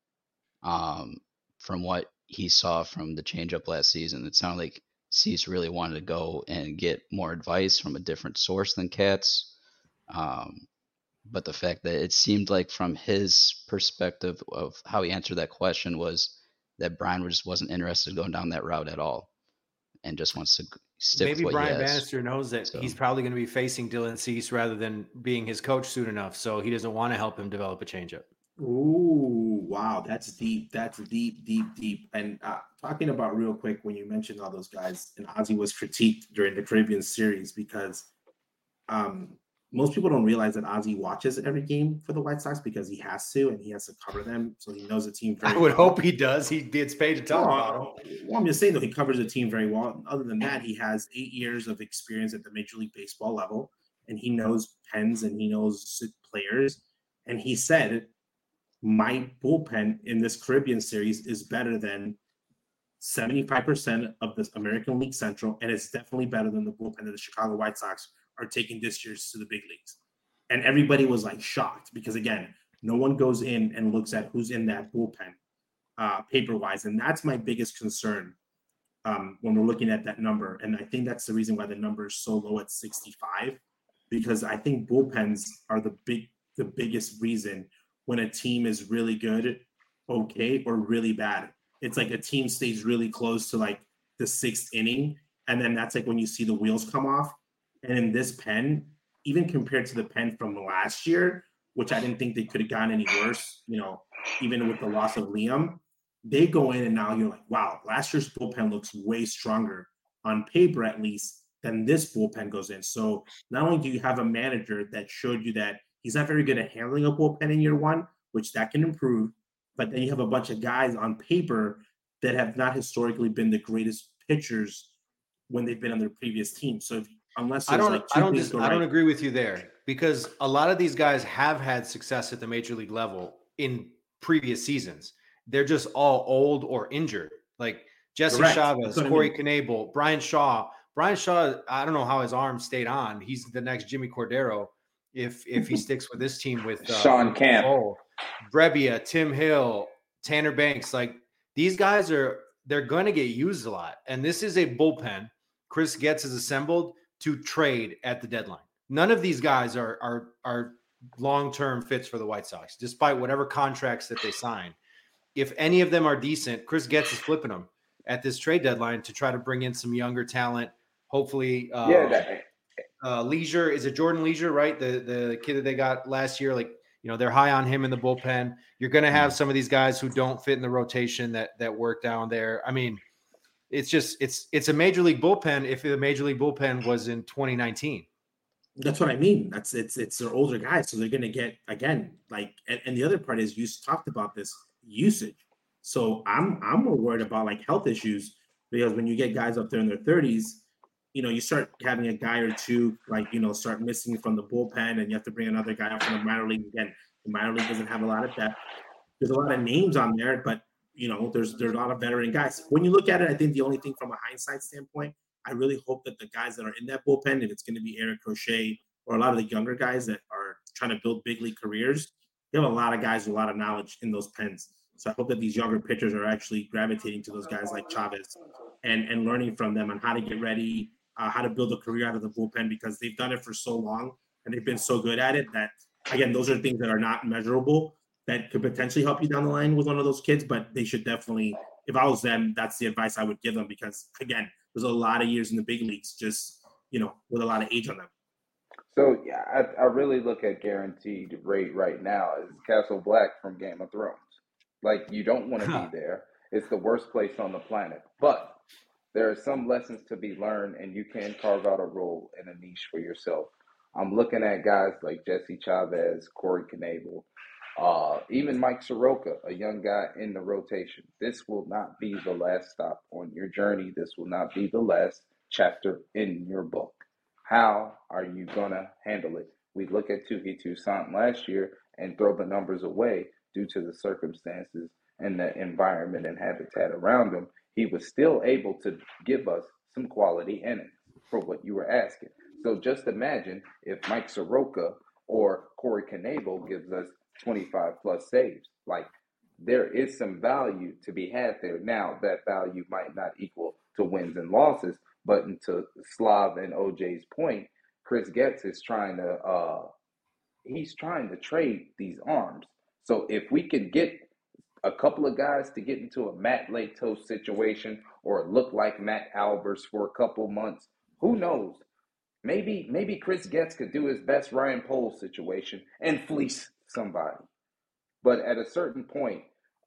um, from what he saw from the changeup last season. It sounded like Cease really wanted to go and get more advice from a different source than Katz. Um, but the fact that it seemed like from his perspective of how he answered that question was that Brian just wasn't interested in going down that route at all, and just wants to stick Maybe Brian. Bannister knows that So- he's probably going to be facing Dylan Cease rather than being his coach soon enough, so he doesn't want to help him develop a changeup. Ooh, wow, that's deep. That's deep, deep, deep. And uh, talking about real quick when you mentioned all those guys, and Ozzie was critiqued during the Caribbean series because um, most people don't realize that Ozzie watches every game for the White Sox because he has to, and he has to cover them, so he knows the team. Very I would well. hope he does. He gets paid to talk about him. Well, well, I'm just saying though, he covers the team very well. Other than that, he has eight years of experience at the Major League Baseball level, and he knows pens and he knows players. And he said, "My bullpen in this Caribbean series is better than 75% of the American League Central, and it's definitely better than the bullpen that the Chicago White Sox are taking this year's to the big leagues." And everybody was like shocked because again, no one goes in and looks at who's in that bullpen uh, paper wise. And that's my biggest concern um, when we're looking at that number. And I think that's the reason why the number is so low at 65, because I think bullpens are the big, the biggest reason when a team is really good, okay, or really bad. It's like a team stays really close to like the sixth inning and then that's like when you see the wheels come off. And in this pen, even compared to the pen from last year, which I didn't think they could have gotten any worse, you know, even with the loss of Liam, they go in and now you're like, wow, last year's bullpen looks way stronger on paper at least than this bullpen goes in. So not only do you have a manager that showed you that he's not very good at handling a bullpen in year one, which that can improve, but then you have a bunch of guys on paper that have not historically been the greatest pitchers when they've been on their previous team. So if, unless I don't, like I don't, just, I don't agree with you there because a lot of these guys have had success at the major league level in previous seasons. They're just all old or injured. Like Jesse Correct. Chavez, Corey I mean. Knebel, Bryan Shaw. Bryan Shaw, I don't know how his arm stayed on. He's the next Jimmy Cordero if if he sticks with this team with uh, Shawn Kemp, oh, Brebbia, Tim Hill, Tanner Banks. Like these guys are they're going to get used a lot, and this is a bullpen. Chris Getz is assembled to trade at the deadline. None of these guys are are are long term fits for the White Sox, despite whatever contracts that they sign. If any of them are decent, Chris Getz is flipping them at this trade deadline to try to bring in some younger talent. Hopefully, uh, yeah. That, uh, Leasure is it Jordan Leasure, right? The the kid that they got last year, like you know, they're high on him in the bullpen. You're going to have some of these guys who don't fit in the rotation that that work down there. I mean, it's just it's it's a major league bullpen. If the major league bullpen was in 2019, that's what I mean. That's it's it's their older guys, so they're going to get again like. And, and the other part is you talked about this usage. So I'm I'm more worried about like health issues because when you get guys up there in their 30s, you know, you start having a guy or two like you know start missing from the bullpen, and you have to bring another guy up from the minor league again. The minor league doesn't have a lot of depth. There's a lot of names on there, but you know, there's there's a lot of veteran guys. When you look at it, I think the only thing from a hindsight standpoint, I really hope that the guys that are in that bullpen, if it's going to be Eric Crochet or a lot of the younger guys that are trying to build big league careers, you have a lot of guys with a lot of knowledge in those pens. So I hope that these younger pitchers are actually gravitating to those guys like Chavez and and learning from them on how to get ready, uh, how to build a career out of the bullpen because they've done it for so long and they've been so good at it that again those are things that are not measurable that could potentially help you down the line with one of those kids. But they should definitely, if I was them, that's the advice I would give them because again, there's a lot of years in the big leagues just you know with a lot of age on them. So yeah, I, I really look at guaranteed rate right now as Castle Black from Game of Thrones. Like you don't want to be there. It's the worst place on the planet. But there are some lessons to be learned, and you can carve out a role and a niche for yourself. I'm looking at guys like Jesse Chavez, Corey Knebel, uh, even Mike Soroka, a young guy in the rotation. This will not be the last stop on your journey. This will not be the last chapter in your book. How are you going to handle it? We look at Touki Toussaint last year and throw the numbers away due to the circumstances and the environment and habitat around him. He was still able to give us some quality innings for what you were asking. So just imagine if Mike Soroka or Corey Knebel gives us 25 plus saves. Like there is some value to be had there. Now that value might not equal to wins and losses, but to Slav and OJ's point, Chris Getz is trying to uh he's trying to trade these arms. So if we can get a couple of guys to get into a Matt Latos situation or look like Matt Albers for a couple months, who knows? Maybe maybe Chris Getz could do his best Ryan Poles situation and fleece somebody. But at a certain point,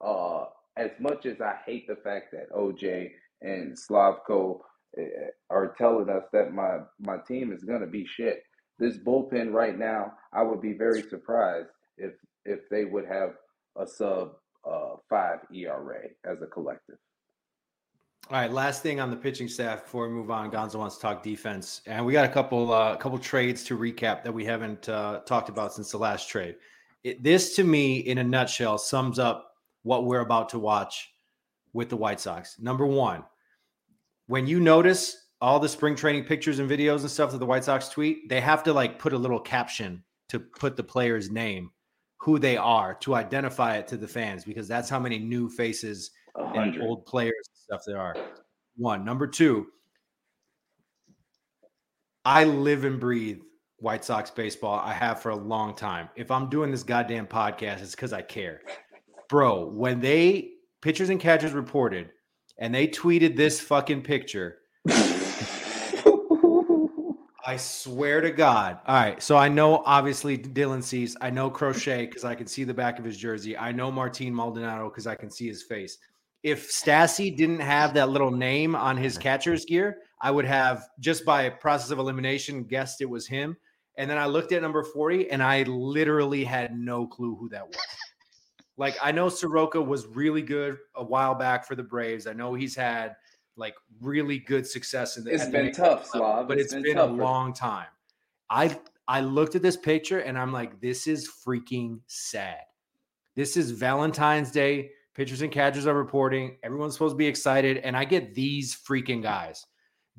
uh, as much as I hate the fact that OJ and Slavko eh, are telling us that my my team is to be shit. This bullpen right now, I would be very surprised if if they would have a sub five ERA as a collective. All right, last thing on the pitching staff before we move on. Gonzo wants to talk defense, and we got a couple uh, couple trades to recap that we haven't uh, talked about since the last trade. It, this, to me, in a nutshell, sums up what we're about to watch with the White Sox. Number one, when you notice all the spring training pictures and videos and stuff that the White Sox tweet, they have to like put a little caption to put the player's name, who they are, to identify it to the fans, because that's how many new faces 100. and old players and stuff there are. One. Number two, I live and breathe White Sox baseball. I have for a long time. If I'm doing this goddamn podcast, it's because I care. Bro, when they pitchers and catchers reported and they tweeted this fucking picture, I swear to God. All right. So I know obviously Dylan Cease. I know Crochet because I can see the back of his jersey. I know Martin Maldonado because I can see his face. If Stassi didn't have that little name on his catcher's gear, I would have just by process of elimination guessed it was him. And then I looked at number 40 and I literally had no clue who that was. like I know Soroka was really good a while back for the Braves. I know he's had like really good success in the It's been tough, Slav. but It's it's been been a long time. I I looked at this picture and I'm like, this is freaking sad. This is Valentine's Day. Pitchers and catchers are reporting. Everyone's supposed to be excited, and I get these freaking guys.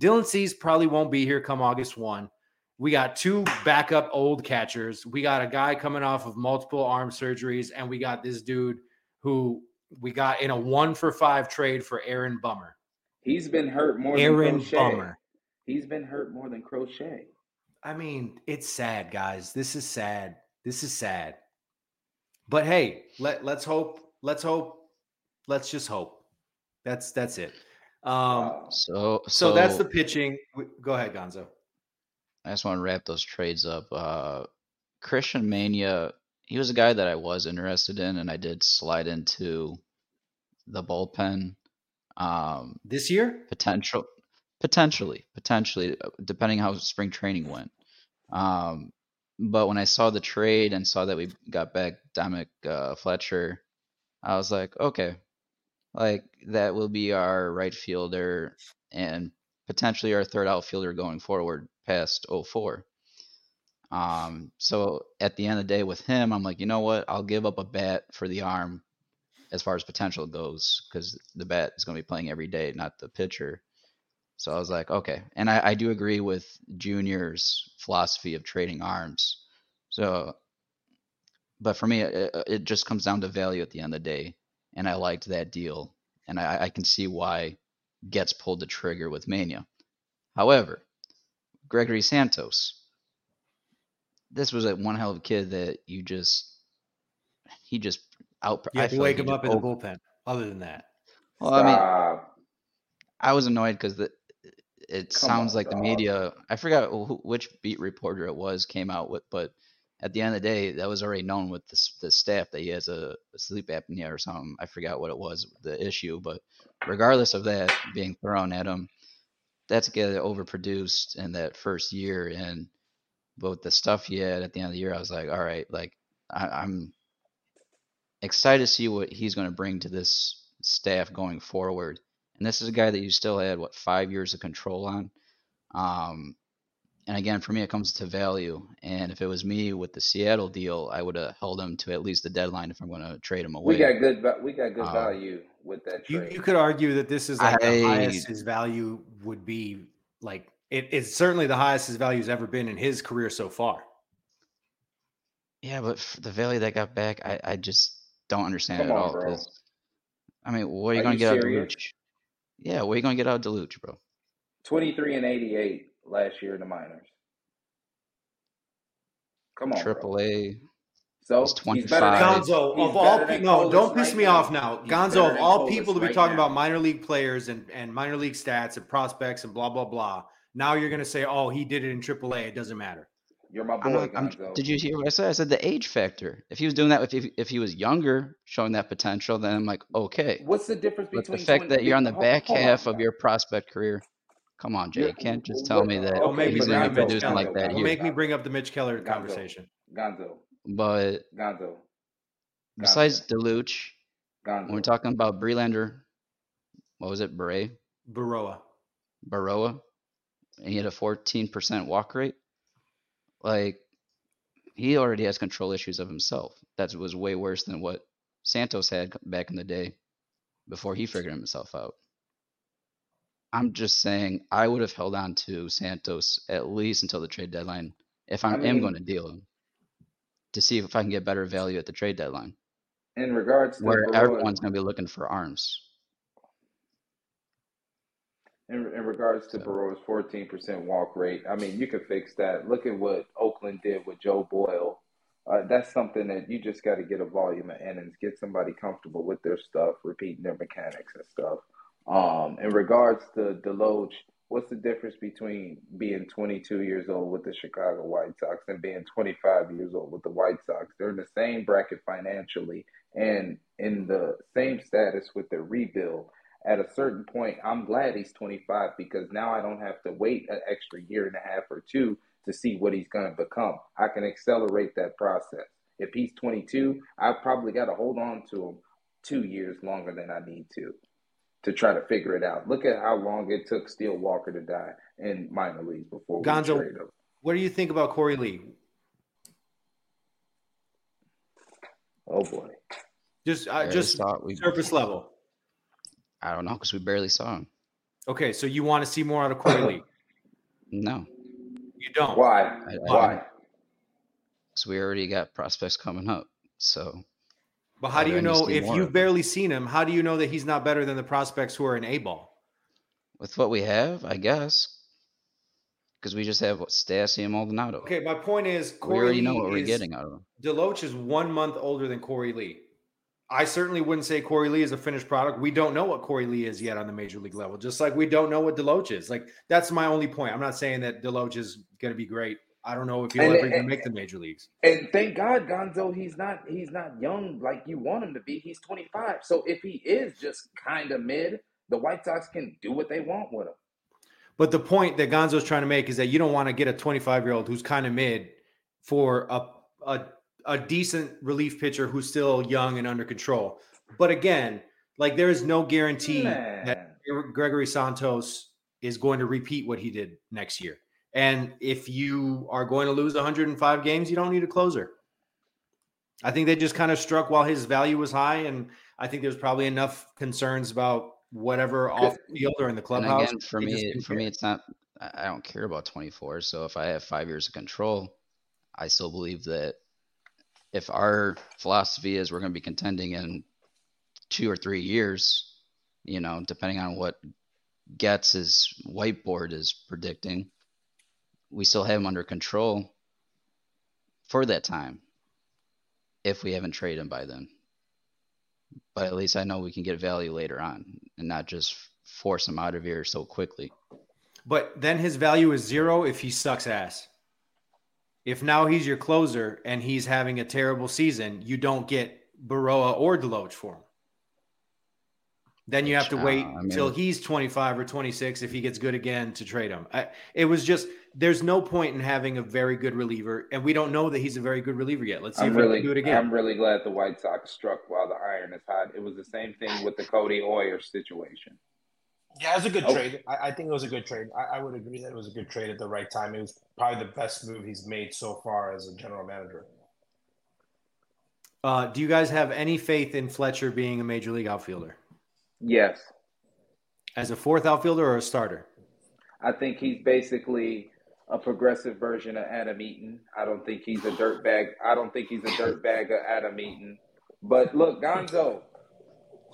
Dylan Cease probably won't be here come August 1. We got two backup old catchers. We got a guy coming off of multiple arm surgeries, and we got this dude who we got in a one for five trade for Aaron Bummer. He's been hurt more Aaron than Crochet. Bummer. He's been hurt more than Crochet. I mean, it's sad, guys. This is sad. This is sad. But hey, let let's hope. Let's hope. Let's just hope. That's that's it. Um, Wow. So, so, that's the pitching. Go ahead, Gonzo. I just want to wrap those trades up. Uh, Christian Mena, he was a guy that I was interested in, and I did slide into the bullpen. Um, This year, potential, potentially, potentially, uh, depending how spring training went. Um, but when I saw the trade and saw that we got back Dominic uh, Fletcher, I was like, okay, like that will be our right fielder and potentially our third outfielder going forward past 04. Um, so at the end of the day with him, I'm like, you know what? I'll give up a bat for the arm as far as potential goes because the bat is going to be playing every day, not the pitcher. So I was like, okay. And I, I do agree with Junior's philosophy of trading arms. So, but for me, it, it just comes down to value at the end of the day. And I liked that deal. And I, I can see why Getz pulled the trigger with Mena. However, Gregory Santos, this was a one hell of a kid that you just, he just out. you I have to wake like him up in the bullpen. Other than that, Well, I mean, Stop. I was annoyed because the it Come sounds on, like the media. I forgot who, which beat reporter it was came out with, but at the end of the day, that was already known with the, the staff that he has a, a sleep apnea or something. I forgot what it was, the issue, but regardless of that being thrown at him, that's a guy that overproduced in that first year, and but with the stuff he had at the end of the year, I was like, all right, like I, I'm excited to see what he's going to bring to this staff going forward. And this is a guy that you still had what five years of control on. Um, and again, for me, it comes to value. And if it was me with the Seattle deal, I would have held him to at least the deadline if I'm going to trade him away. We got good. va- We got good Um, value with that you trade. you could argue that this is like the highest his value would be. Like it, it's certainly the highest his value's ever been in his career so far. yeah, but the value that got back, I, I just don't understand Come it at on, all. bro. 'cause, I mean, what are you Are going you to get out of serious? Deloach? Yeah, what are you going to get out of Deloach, bro? Twenty three and eighty eight last year in the minors. Come on, bro. Triple A. So He's he's better than 25. Gonzo, he's of all better people, no, don't piss right me now. off now. He's Gonzo, of all people to be right talking now. about minor league players and, and minor league stats and prospects and blah, blah, blah. Now you're going to say, oh, he did it in AAA. It doesn't matter. You're my boy, not, Gonzo. did you hear what I said? I said the age factor. If he was doing that, if, if, if he was younger, showing that potential, then I'm like, okay. What's the difference But the fact 20 that you're on the hold- back hold on half of your prospect career, come on, Jay. You can't just tell me that Don't make Okay, me he's bring going up to be Mitch Gonzo, Keller. like that Gonzo, Don't here. make me bring up the Mitch Keller Gonzo. conversation. Gonzo, But Gonzo, besides Deloach, Gonzo. when we're talking about Prelander, what was it, Bray? Berroa. Berroa, and he had a 14% walk rate. Like, he already has control issues of himself. That was way worse than what Santos had back in the day before he figured himself out. I'm just saying I would have held on to Santos at least until the trade deadline if I, I am going to deal him to see if I can get better value at the trade deadline in regards to where everyone's going to be looking for arms. In, in regards to Berroa's 14% walk rate, I mean, you can fix that. Look at what Oakland did with Joe Boyle. Uh, that's something that you just got to get a volume of innings, get somebody comfortable with their stuff, repeating their mechanics and stuff. Um, in regards to Deloach, what's the difference between being 22 years old with the Chicago White Sox and being 25 years old with the White Sox? They're in the same bracket financially and in the same status with the rebuild. At a certain point, I'm glad he's 25 because now I don't have to wait an extra year and a half or two to see what he's going to become. I can accelerate that process. If he's 22, I've probably got to hold on to him two years longer than I need to to try to figure it out. Look at how long it took Steele Walker to die in minor leagues before Gonzo, we trade him. What do you think about Korey Lee? Oh boy, just uh, just saw it. We- surface level. I don't know because we barely saw him. Okay, so you want to see more out of Korey Lee? No, You don't. why? I- I- Why? because we already got prospects coming up. So But how do do you I need to know if you've barely seen him? How do you know that he's not better than the prospects who are in A ball? with what we have, I guess, because we just have what Stassi and Maldonado. Okay, my point is we Korey already know what we're getting out of him. Deloach is one month older than Korey Lee. I certainly wouldn't say Korey Lee is a finished product. We don't know what Korey Lee is yet on the major league level, just like we don't know what Deloach is. Like that's my only point. I'm not saying that Deloach is going to be great. I don't know if he'll And- ever even and- make the major leagues. And thank God, Gonzo, he's not he's not young like you want him to be. He's 25. So if he is just kind of mid, the White Sox can do what they want with him. But the point that Gonzo's trying to make is that you don't want to get a 25 year old who's kind of mid for a, a a decent relief pitcher who's still young and under control. But again, like there is no guarantee that Gregory Santos is going to repeat what he did next year. And if you are going to lose 105 games, you don't need a closer. I think they just kind of struck while his value was high, and I think there's probably enough concerns about whatever off field or in the And clubhouse. again, for me, didn't for me, it's not. I I don't care about 24. So if I have five years of control, I still believe that if our philosophy is we're going to be contending in two or three years, you know, depending on what Getz's whiteboard is predicting, we still have him under control for that time. If we haven't traded him by then, but at least I know we can get value later on and not just force him out of here so quickly. But then his value is zero if he sucks ass. If now he's your closer and he's having a terrible season, you don't get Berroa or Deloach for him. Then you have to wait uh, I mean- till he's 25 or 26 if he gets good again to trade him. I, it was just there's no point in having a very good reliever, and we don't know that he's a very good reliever yet. Let's see I'm if we really, can do it again. I'm really glad the White Sox struck while the iron is hot. It was the same thing with the Cody Heuer situation. Yeah, it was a good Oh. trade. I, I think it was a good trade. I, I would agree that it was a good trade at the right time. It was probably the best move he's made so far as a general manager. Uh, do you guys have any faith in Fletcher being a major league outfielder Yes, as a fourth outfielder or a starter? I think he's basically a progressive version of Adam Eaton. I don't think he's a dirt bag. I don't think he's a dirt bag of Adam Eaton. But look, Gonzo,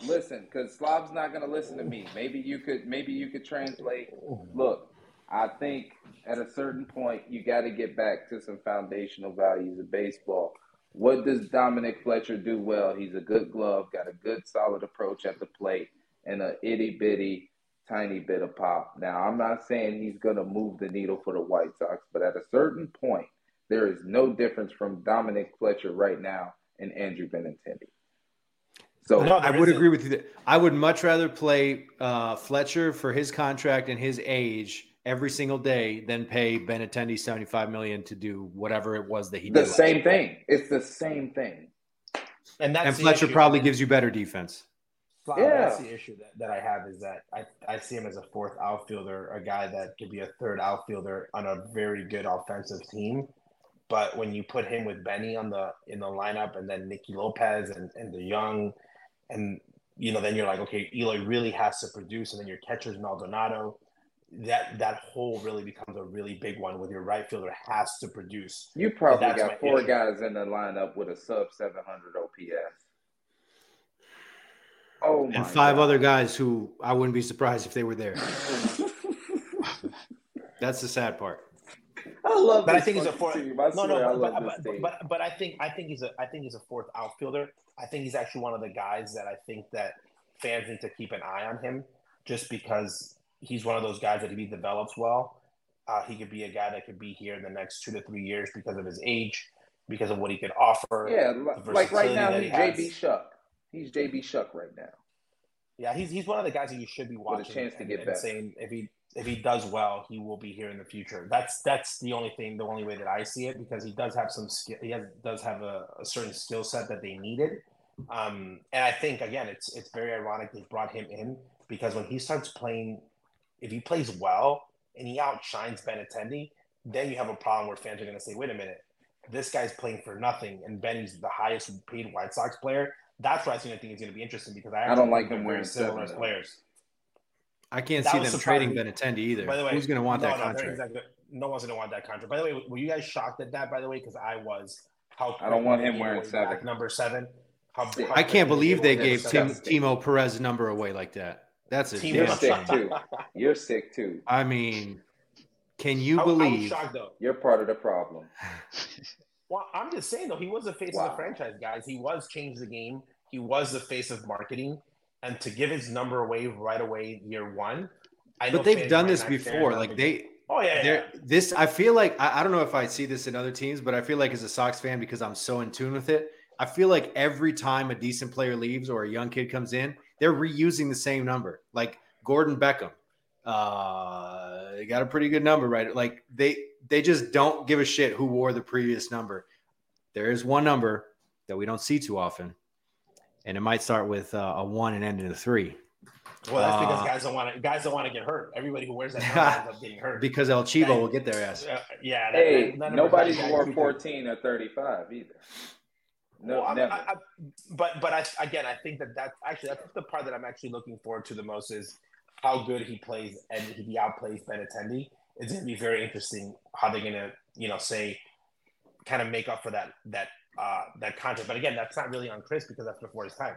listen, because Slav's not going to listen to me. Maybe you could, maybe you could translate. Look, I think at a certain point you got to get back to some foundational values of baseball. What does Dominic Fletcher do well? He's a good glove, got a good solid approach at the plate, and a itty bitty tiny bit of pop. Now, I'm not saying he's going to move the needle for the White Sox, but at a certain point, there is no difference from Dominic Fletcher right now and Andrew Benintendi. So No, I would isn't. agree with you. That I would much rather play uh, Fletcher for his contract and his age every single day than pay Benintendi seventy five million to do whatever it was that he the did. The same thing. It's the same thing. And that's and Fletcher issue. probably gives you better defense. Fla- Yeah. That's the issue that, that I have is that I, I see him as a fourth outfielder, a guy that could be a third outfielder on a very good offensive team. But when you put him with Benny on the in the lineup and then Nicky Lopez and, and the young and you know, then you're like, okay, Eloy really has to produce, and then your catcher's Maldonado. That that hole really becomes a really big one with your right fielder has to produce. You probably got four issue. guys in the lineup with a sub 700 OPS. Oh my And five God. other guys who I wouldn't be surprised if they were there. That's the sad part. I love But I think he's a fourth. team. No, no, but, but, but, but but I think I think he's a I think he's a fourth outfielder. I think he's actually one of the guys that I think that fans need to keep an eye on him, just because he's one of those guys that if he develops well, uh, he could be a guy that could be here in the next two to three years because of his age, because of what he could offer. Yeah, like right now he's he. JB Shuck. He's JB Shuck right now. Yeah, he's he's one of the guys that you should be watching. With a chance to get and better. saying if he if he does well, he will be here in the future. That's that's the only thing, the only way that I see it because he does have some skill. He has, does have a, a certain skill set that they needed. Um, and I think again, it's it's very ironic they brought him in because when he starts playing, if he plays well and he outshines Ben Benintendi, then you have a problem where fans are going to say, "Wait a minute, this guy's playing for nothing," and Benny's the highest paid White Sox player. That's where I think I think it's going to be interesting because I, I don't like him wearing similar players. I can't That see was them trading surprising. Benintendi either. By the way, Who's going to want no, that no, contract? Exactly. No one's going to want that contract. By the way, were you guys shocked at that? By the way, because I was. How I don't want him wearing gave seven. Number seven. How, how I can't believe they gave Tim. Timo Perez number away like that. That's a Timo You're damn sick too. You're sick too. I mean, can you I- I was believe? shocked though. You're part of the problem. Well, I'm just saying though, he was the face of the franchise, guys. He was changed the game. He was the face of marketing, and to give his number away right away year one. I But they've done this before. Like they, Oh yeah, yeah. This I feel like I, I don't know if I see this in other teams, but I feel like as a Sox fan because I'm so in tune with it, I feel like every time a decent player leaves or a young kid comes in, they're reusing the same number. Like Gordon Beckham, uh, they got a pretty good number, right? Like they they just don't give a shit who wore the previous number. There is one number that we don't see too often, and it might start with uh, a one and end in a three Well, that's because Uh, guys don't want to. Guys don't want to get hurt. Everybody who wears that number ends up getting hurt. because El Chivo will get their ass. Uh, yeah. that- Hey, that- that nobody's not- wore 14 or 35 either. No, Well, I'm- never. I, I, but but I, again, I think that that's actually that's the part that I'm actually looking forward to the most is how good he plays and he outplays Benintendi. It's going to be very interesting how they're going to you know say kind of make up for that that uh, that contract. But again, that's not really on Chris because that's before his time.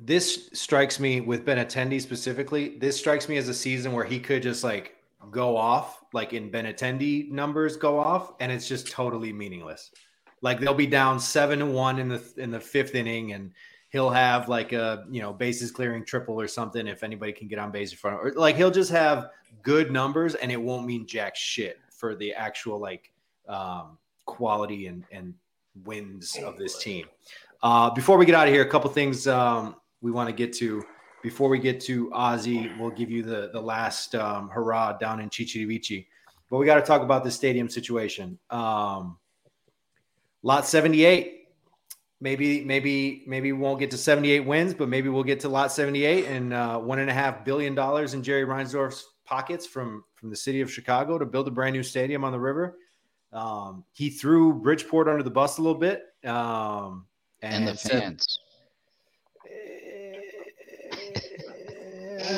this strikes me with Benintendi specifically. This strikes me as a season where he could just like go off, like in Benintendi numbers go off, and it's just totally meaningless. Like they'll be down seven to one in the in the fifth inning, and he'll have like a you know bases clearing triple or something if anybody can get on base in front. Or like he'll just have good numbers, and it won't mean jack shit for the actual like um, quality and and wins of this team. Uh, before we get out of here, a couple things um, we want to get to. Before we get to Ozzie, we'll give you the the last um, hurrah down in Chichirivici. But we got to talk about the stadium situation. Um, lot 78. Maybe, maybe, maybe we won't get to 78 wins, but maybe we'll get to lot 78 and uh, one and a half billion dollars in Jerry Reinsdorf's pockets from from the city of Chicago to build a brand new stadium on the river. Um, he threw Bridgeport under the bus a little bit. Um, and the said- fans.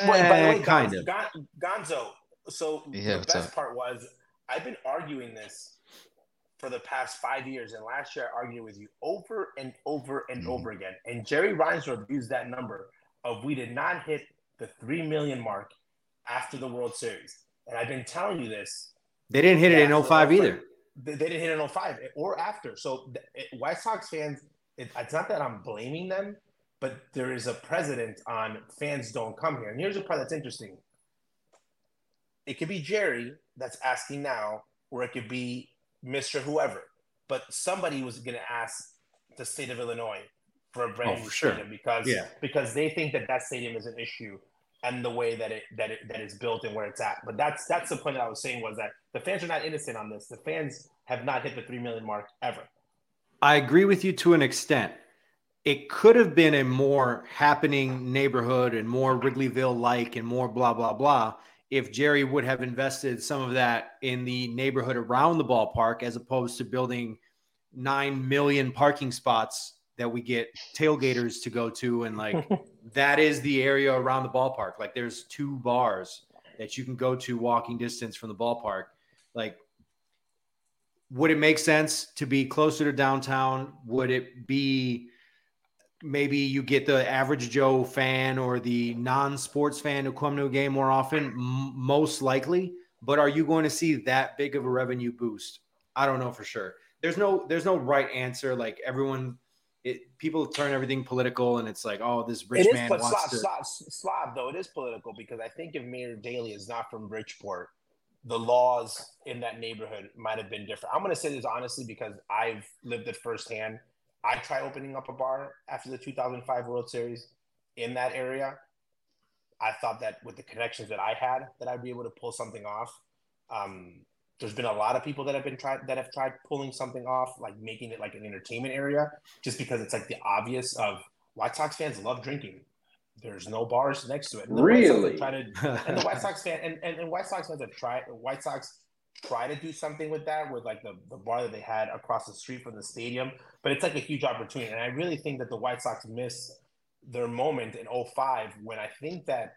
Wait, by the way, kind Gonzo, of. Gonzo. So Yeah, the best up? part was I've been arguing this for the past five years, and last year I argued with you over and over and Mhm. over again. And Jerry Reinsdorf used that number of we did not hit the three million mark after the World Series, and I've been telling you this. They didn't hit it in Yeah, 05 so- either. They, didn't hit it in 05 eh, or after. So it, White Sox fans, it, it's not that I'm blaming them, but there is a precedent on fans don't come here. And here's the part that's interesting. It could be Jerry that's asking now, or it could be Mr. Whoever. But somebody was going to ask the state of Illinois for a brand Oh, new sure. stadium because Yeah. because they think that that stadium is an issue and the way that it that it that it's built and where it's at. But that's that's the point that I was saying was that the fans are not innocent on this. The fans have not hit the three million mark ever. I agree with you to an extent. It could have been a more happening neighborhood and more Wrigleyville like and more blah, blah, blah if Jerry would have invested some of that in the neighborhood around the ballpark as opposed to building 9 million parking spots that we get tailgaters to go to. And like that is the area around the ballpark. Like there's two bars that you can go to walking distance from the ballpark. Like would it make sense to be closer to downtown? Would it be maybe you get the average Joe fan or the non-sports fan who come to a game more often? M- most likely, but are you going to see that big of a revenue boost? I don't know for sure. There's no there's no right answer. Like everyone it people turn everything political, and it's like, oh, this rich man but wants Slav, to. Slav, Slav, though, it is political because I think if Mayor Daley is not from Bridgeport, the laws in that neighborhood might have been different. I'm going to say this honestly because I've lived it firsthand. I tried opening up a bar after the 2005 World Series in that area. I thought that with the connections that I had, that I'd be able to pull something off. Um, there's been a lot of people that have been tried that have tried pulling something off, like making it like an entertainment area, just because it's like the obvious of White Sox fans love drinking. There's no bars next to it. And the White Sox have Really? to and the White Sox fan and, and, and White Sox fans have tried White Sox try to do something with that with like the, the bar that they had across the street from the stadium. But it's like a huge opportunity. And I really think that the White Sox missed their moment in 05 when I think that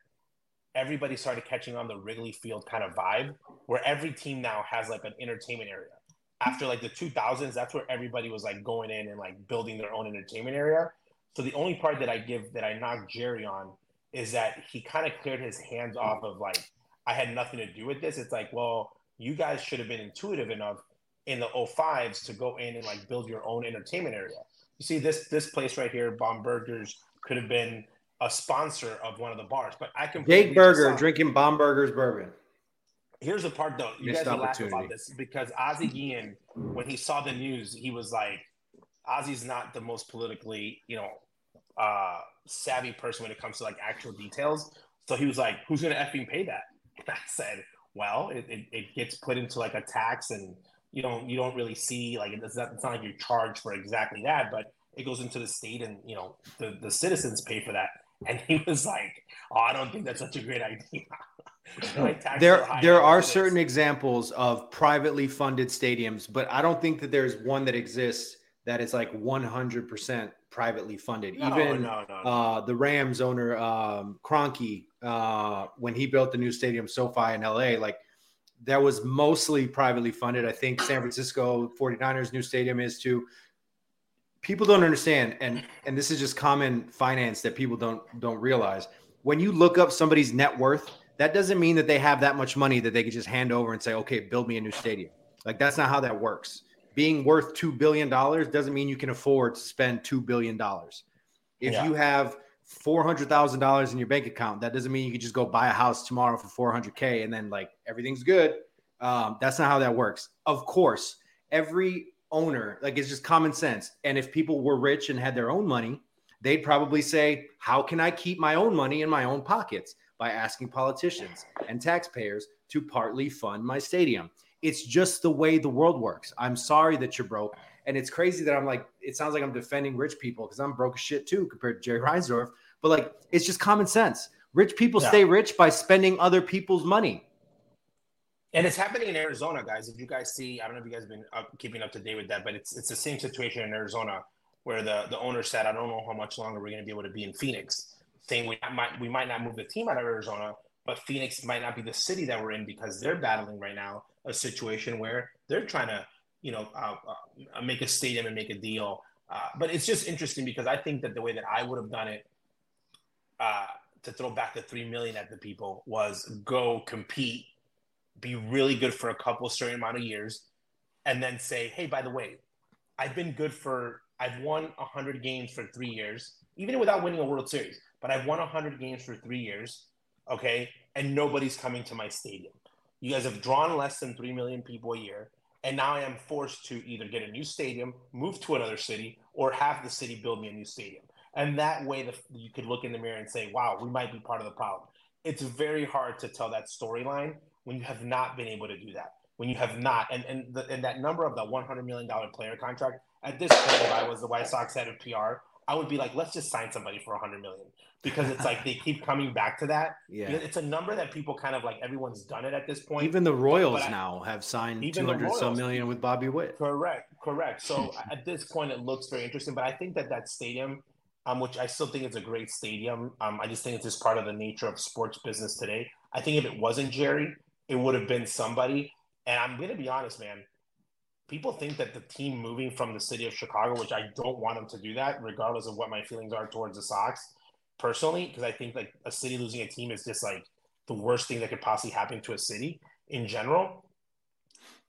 everybody started catching on the Wrigley Field kind of vibe where every team now has like an entertainment area. After like the 2000s, that's where everybody was like going in and like building their own entertainment area. So the only part that I give that I knock Jerry on is that he kind of cleared his hands off of like I had nothing to do with this. It's like, well, you guys should have been intuitive enough in the 05s to go in and like build your own entertainment area. You see this this place right here, Bomb Burgers, could have been a sponsor of one of the bars. But I can Jake Burger drinking Bomberger's bourbon. Here's the part though. You Missed guys will laugh about this because Ozzie Guillen, when he saw the news, he was like, Ozzie's not the most politically, you know, uh, savvy person when it comes to like actual details. So he was like, "Who's gonna effing pay that?" And I said, "Well, it, it, it gets put into like a tax, and you don't you don't really see like it's not, it's not like you're charged for exactly that, but it goes into the state, and you know the the citizens pay for that." And he was like, "Oh, I don't think that's such a great idea." Like, There, there are as it is. certain examples of privately funded stadiums, but I don't think that there's one that exists that is like 100% privately funded. No, Even no, no. uh, the Rams owner, um, Kroenke, uh, when he built the new stadium SoFi in LA, like that was mostly privately funded. I think San Francisco 49ers new stadium is too. People don't understand, and and this is just common finance that people don't don't realize. When you look up somebody's net worth, that doesn't mean that they have that much money that they could just hand over and say, okay, build me a new stadium. Like that's not how that works. Being worth two billion dollars doesn't mean you can afford to spend two billion dollars. If Yeah. you have four hundred thousand dollars in your bank account, that doesn't mean you can just go buy a house tomorrow for four hundred k and then like everything's good. Um, that's not how that works. Of course, every owner like it's just common sense. And if people were rich and had their own money, they'd probably say, "How can I keep my own money in my own pockets?" By asking politicians and taxpayers to partly fund my stadium. It's just the way the world works. I'm sorry that you're broke. And it's crazy that I'm like, it sounds like I'm defending rich people because I'm broke as shit too compared to Jerry Reinsdorf. But like, it's just common sense. Rich people Yeah. stay rich by spending other people's money. And it's happening in Arizona, guys. If you guys see, I don't know if you guys have been up, keeping up to date with that, but it's it's the same situation in Arizona where the the owner said, "I don't know how much longer we're going to be able to be in Phoenix." Saying we might we might not move the team out of Arizona, but Phoenix might not be the city that we're in because they're battling right now a situation where they're trying to you know uh, uh, make a stadium and make a deal. Uh, but it's just interesting because I think that the way that I would have done it uh, to throw back the three million at the people was go compete be really good for a couple certain amount of years and then say hey by the way i've been good for i've won 100 games for three years even without winning a world series but i've won 100 games for three years okay? And nobody's coming to my stadium. You guys have drawn less than 3 million people a year and now i am forced to either get a new stadium move to another city or have the city build me a new stadium. And that way the, you could look in the mirror and say wow we might be part of the problem. It's very hard to tell that storyline when you have not been able to do that. When you have not, and and, the, and that number of the one hundred million dollar player contract at this point, if I was the White Sox head of PR, I would be like, let's just sign somebody for a hundred million because it's like they keep coming back to that. Yeah. It's a number that people kind of like everyone's done it at this point. Even the Royals I- now have signed 200 some million with Bobby Witt. Correct, correct. So at this point, it looks very interesting. But I think that that stadium, um, which I still think is a great stadium, um, I just think it's just part of the nature of sports business today. I think if it wasn't Jerry, it would have been somebody. And I'm going to be honest, man. People think that the team moving from the city of Chicago, which I don't want them to do that, regardless of what my feelings are towards the Sox, personally, because I think like a city losing a team is just like the worst thing that could possibly happen to a city in general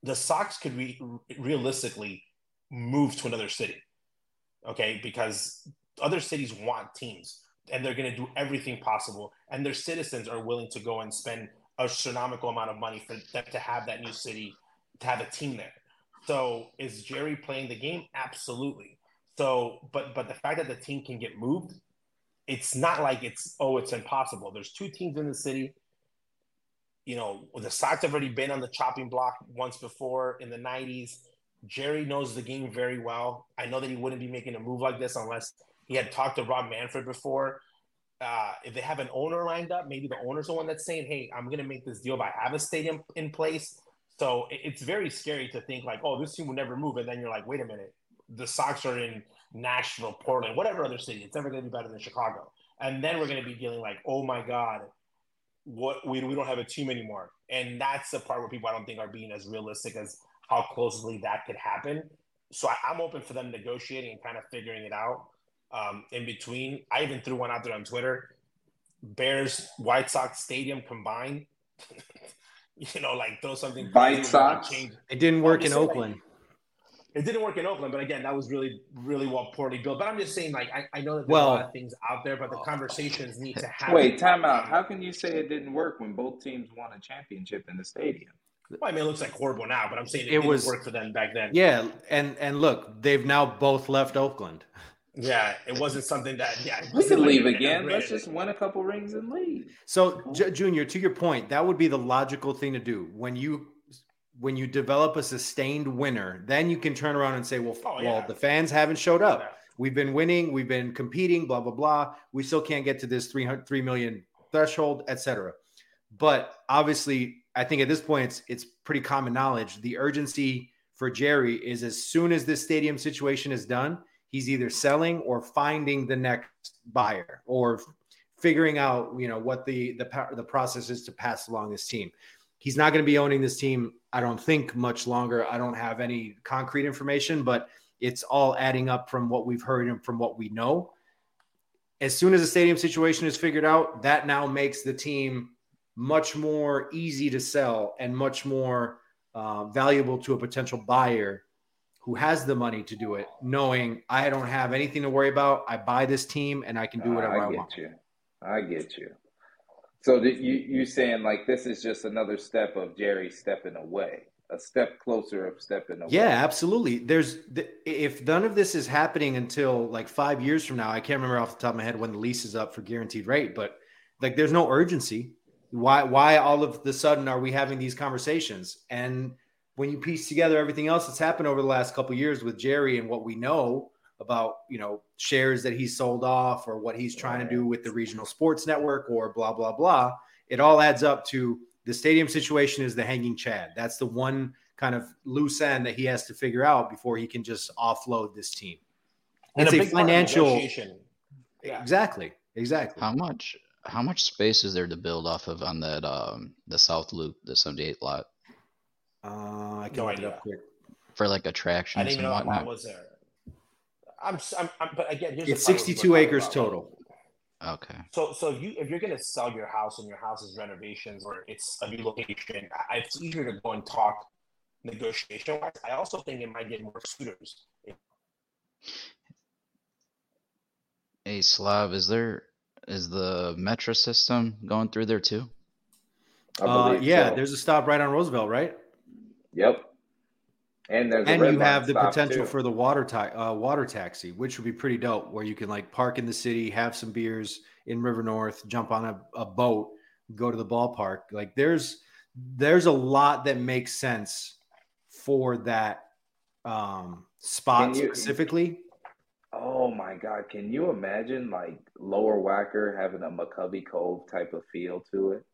the Sox could re- realistically move to another city. Okay, because other cities want teams and they're going to do everything possible, and their citizens are willing to go and spend astronomical amount of money for them to have that new city, to have a team there. So is Jerry playing the game? Absolutely. So, but but the fact that the team can get moved, it's not like it's oh it's impossible. There's two teams in the city. You know, the Sox have already been on the chopping block once before in the '90s. Jerry knows the game very well. I know that he wouldn't be making a move like this unless he had talked to Rob Manfred before. Uh, if they have an owner lined up, maybe the owner's the one that's saying, "Hey, I'm going to make this deal by have a stadium in place." So it's very scary to think like, "Oh, this team will never move," and then you're like, "Wait a minute, the Sox are in Nashville, Portland, whatever other city. It's never going to be better than Chicago." And then we're going to be dealing like, "Oh my God, what we we don't have a team anymore," and that's the part where people I don't think are being as realistic as how closely that could happen. So I, I'm open for them negotiating and kind of figuring it out um, in between. I even threw one out there on Twitter. Bears White Sox Stadium combined. you know, like throw something. White Sox. It didn't work in saying, like, Oakland. It didn't work in Oakland, but again, that was really, really well poorly built. But I'm just saying, like, I, I know that there's Well- a lot of things out there, but the conversations need to happen. Wait, time out. How can you say it didn't work when both teams won a championship in the stadium? Well, I mean, it looks like horrible now, but I'm saying it, It didn't was- work for them back then. Yeah, and and look, they've now both left Oakland. Yeah, it wasn't something that. Yeah, it We wasn't can like leave again. Let's just win a couple rings and leave. So, J- Junior, to your point, that would be the logical thing to do when you when you develop a sustained winner. Then you can turn around and say, "Well, f- Oh, well, yeah. the fans haven't showed up. Yeah. We've been winning. We've been competing. Blah blah blah. We still can't get to this 300, 3 million threshold, etc." But obviously, I think at this point, it's it's pretty common knowledge. The urgency for Jerry is as soon as this stadium situation is done, he's either selling or finding the next buyer or figuring out you know what the the the process is to pass along this team. He's not going to be owning this team, I don't think, much longer. I don't have any concrete information, but it's all adding up from what we've heard and from what we know. As soon as the stadium situation is figured out, that now makes the team much more easy to sell and much more uh, valuable to a potential buyer who has the money to do it, knowing I don't have anything to worry about. I buy this team and I can do whatever I, want. I get want. you. I get you. So that you you saying like this is just another step of Jerry stepping away, a step closer of stepping away. Yeah, absolutely. There's th- if none of this is happening until like five years from now, I can't remember off the top of my head when the lease is up for guaranteed rate, but like there's no urgency. Why why all of the sudden are we having these conversations? And when you piece together everything else that's happened over the last couple of years with Jerry and what we know about you know shares that he's sold off or what he's trying to do with the regional sports network or blah blah blah, it all adds up to the stadium situation is the hanging chad. That's the one kind of loose end that he has to figure out before he can just offload this team. And It's a big financial negotiation. Yeah. exactly, exactly. How much how much space is there to build off of on that um the south loop, the 78 lot Uh, I can No look it up quick. for like I attractions didn't even and know that whatnot? lot was there. I'm, s- I'm, I'm but again, here's It's part 62 acres about. total. Okay. So, so if you if you're gonna sell your house and your house is renovations or it's a new location, I- it's easier to go and talk negotiation wise. I also think it might get more suitors. Hey Slav, is there is the metro system going through there too? Uh, yeah, so. there's a stop right on Roosevelt, right? Yep. And there's And you have the potential too. for the water ta- uh, water taxi, which would be pretty dope, where you can like park in the city, have some beers in River North, jump on a, a boat, go to the ballpark. Like there's there's a lot that makes sense for that um, spot you- specifically. Oh my God! Can you imagine like Lower Wacker having a McCovey Cove type of feel to it?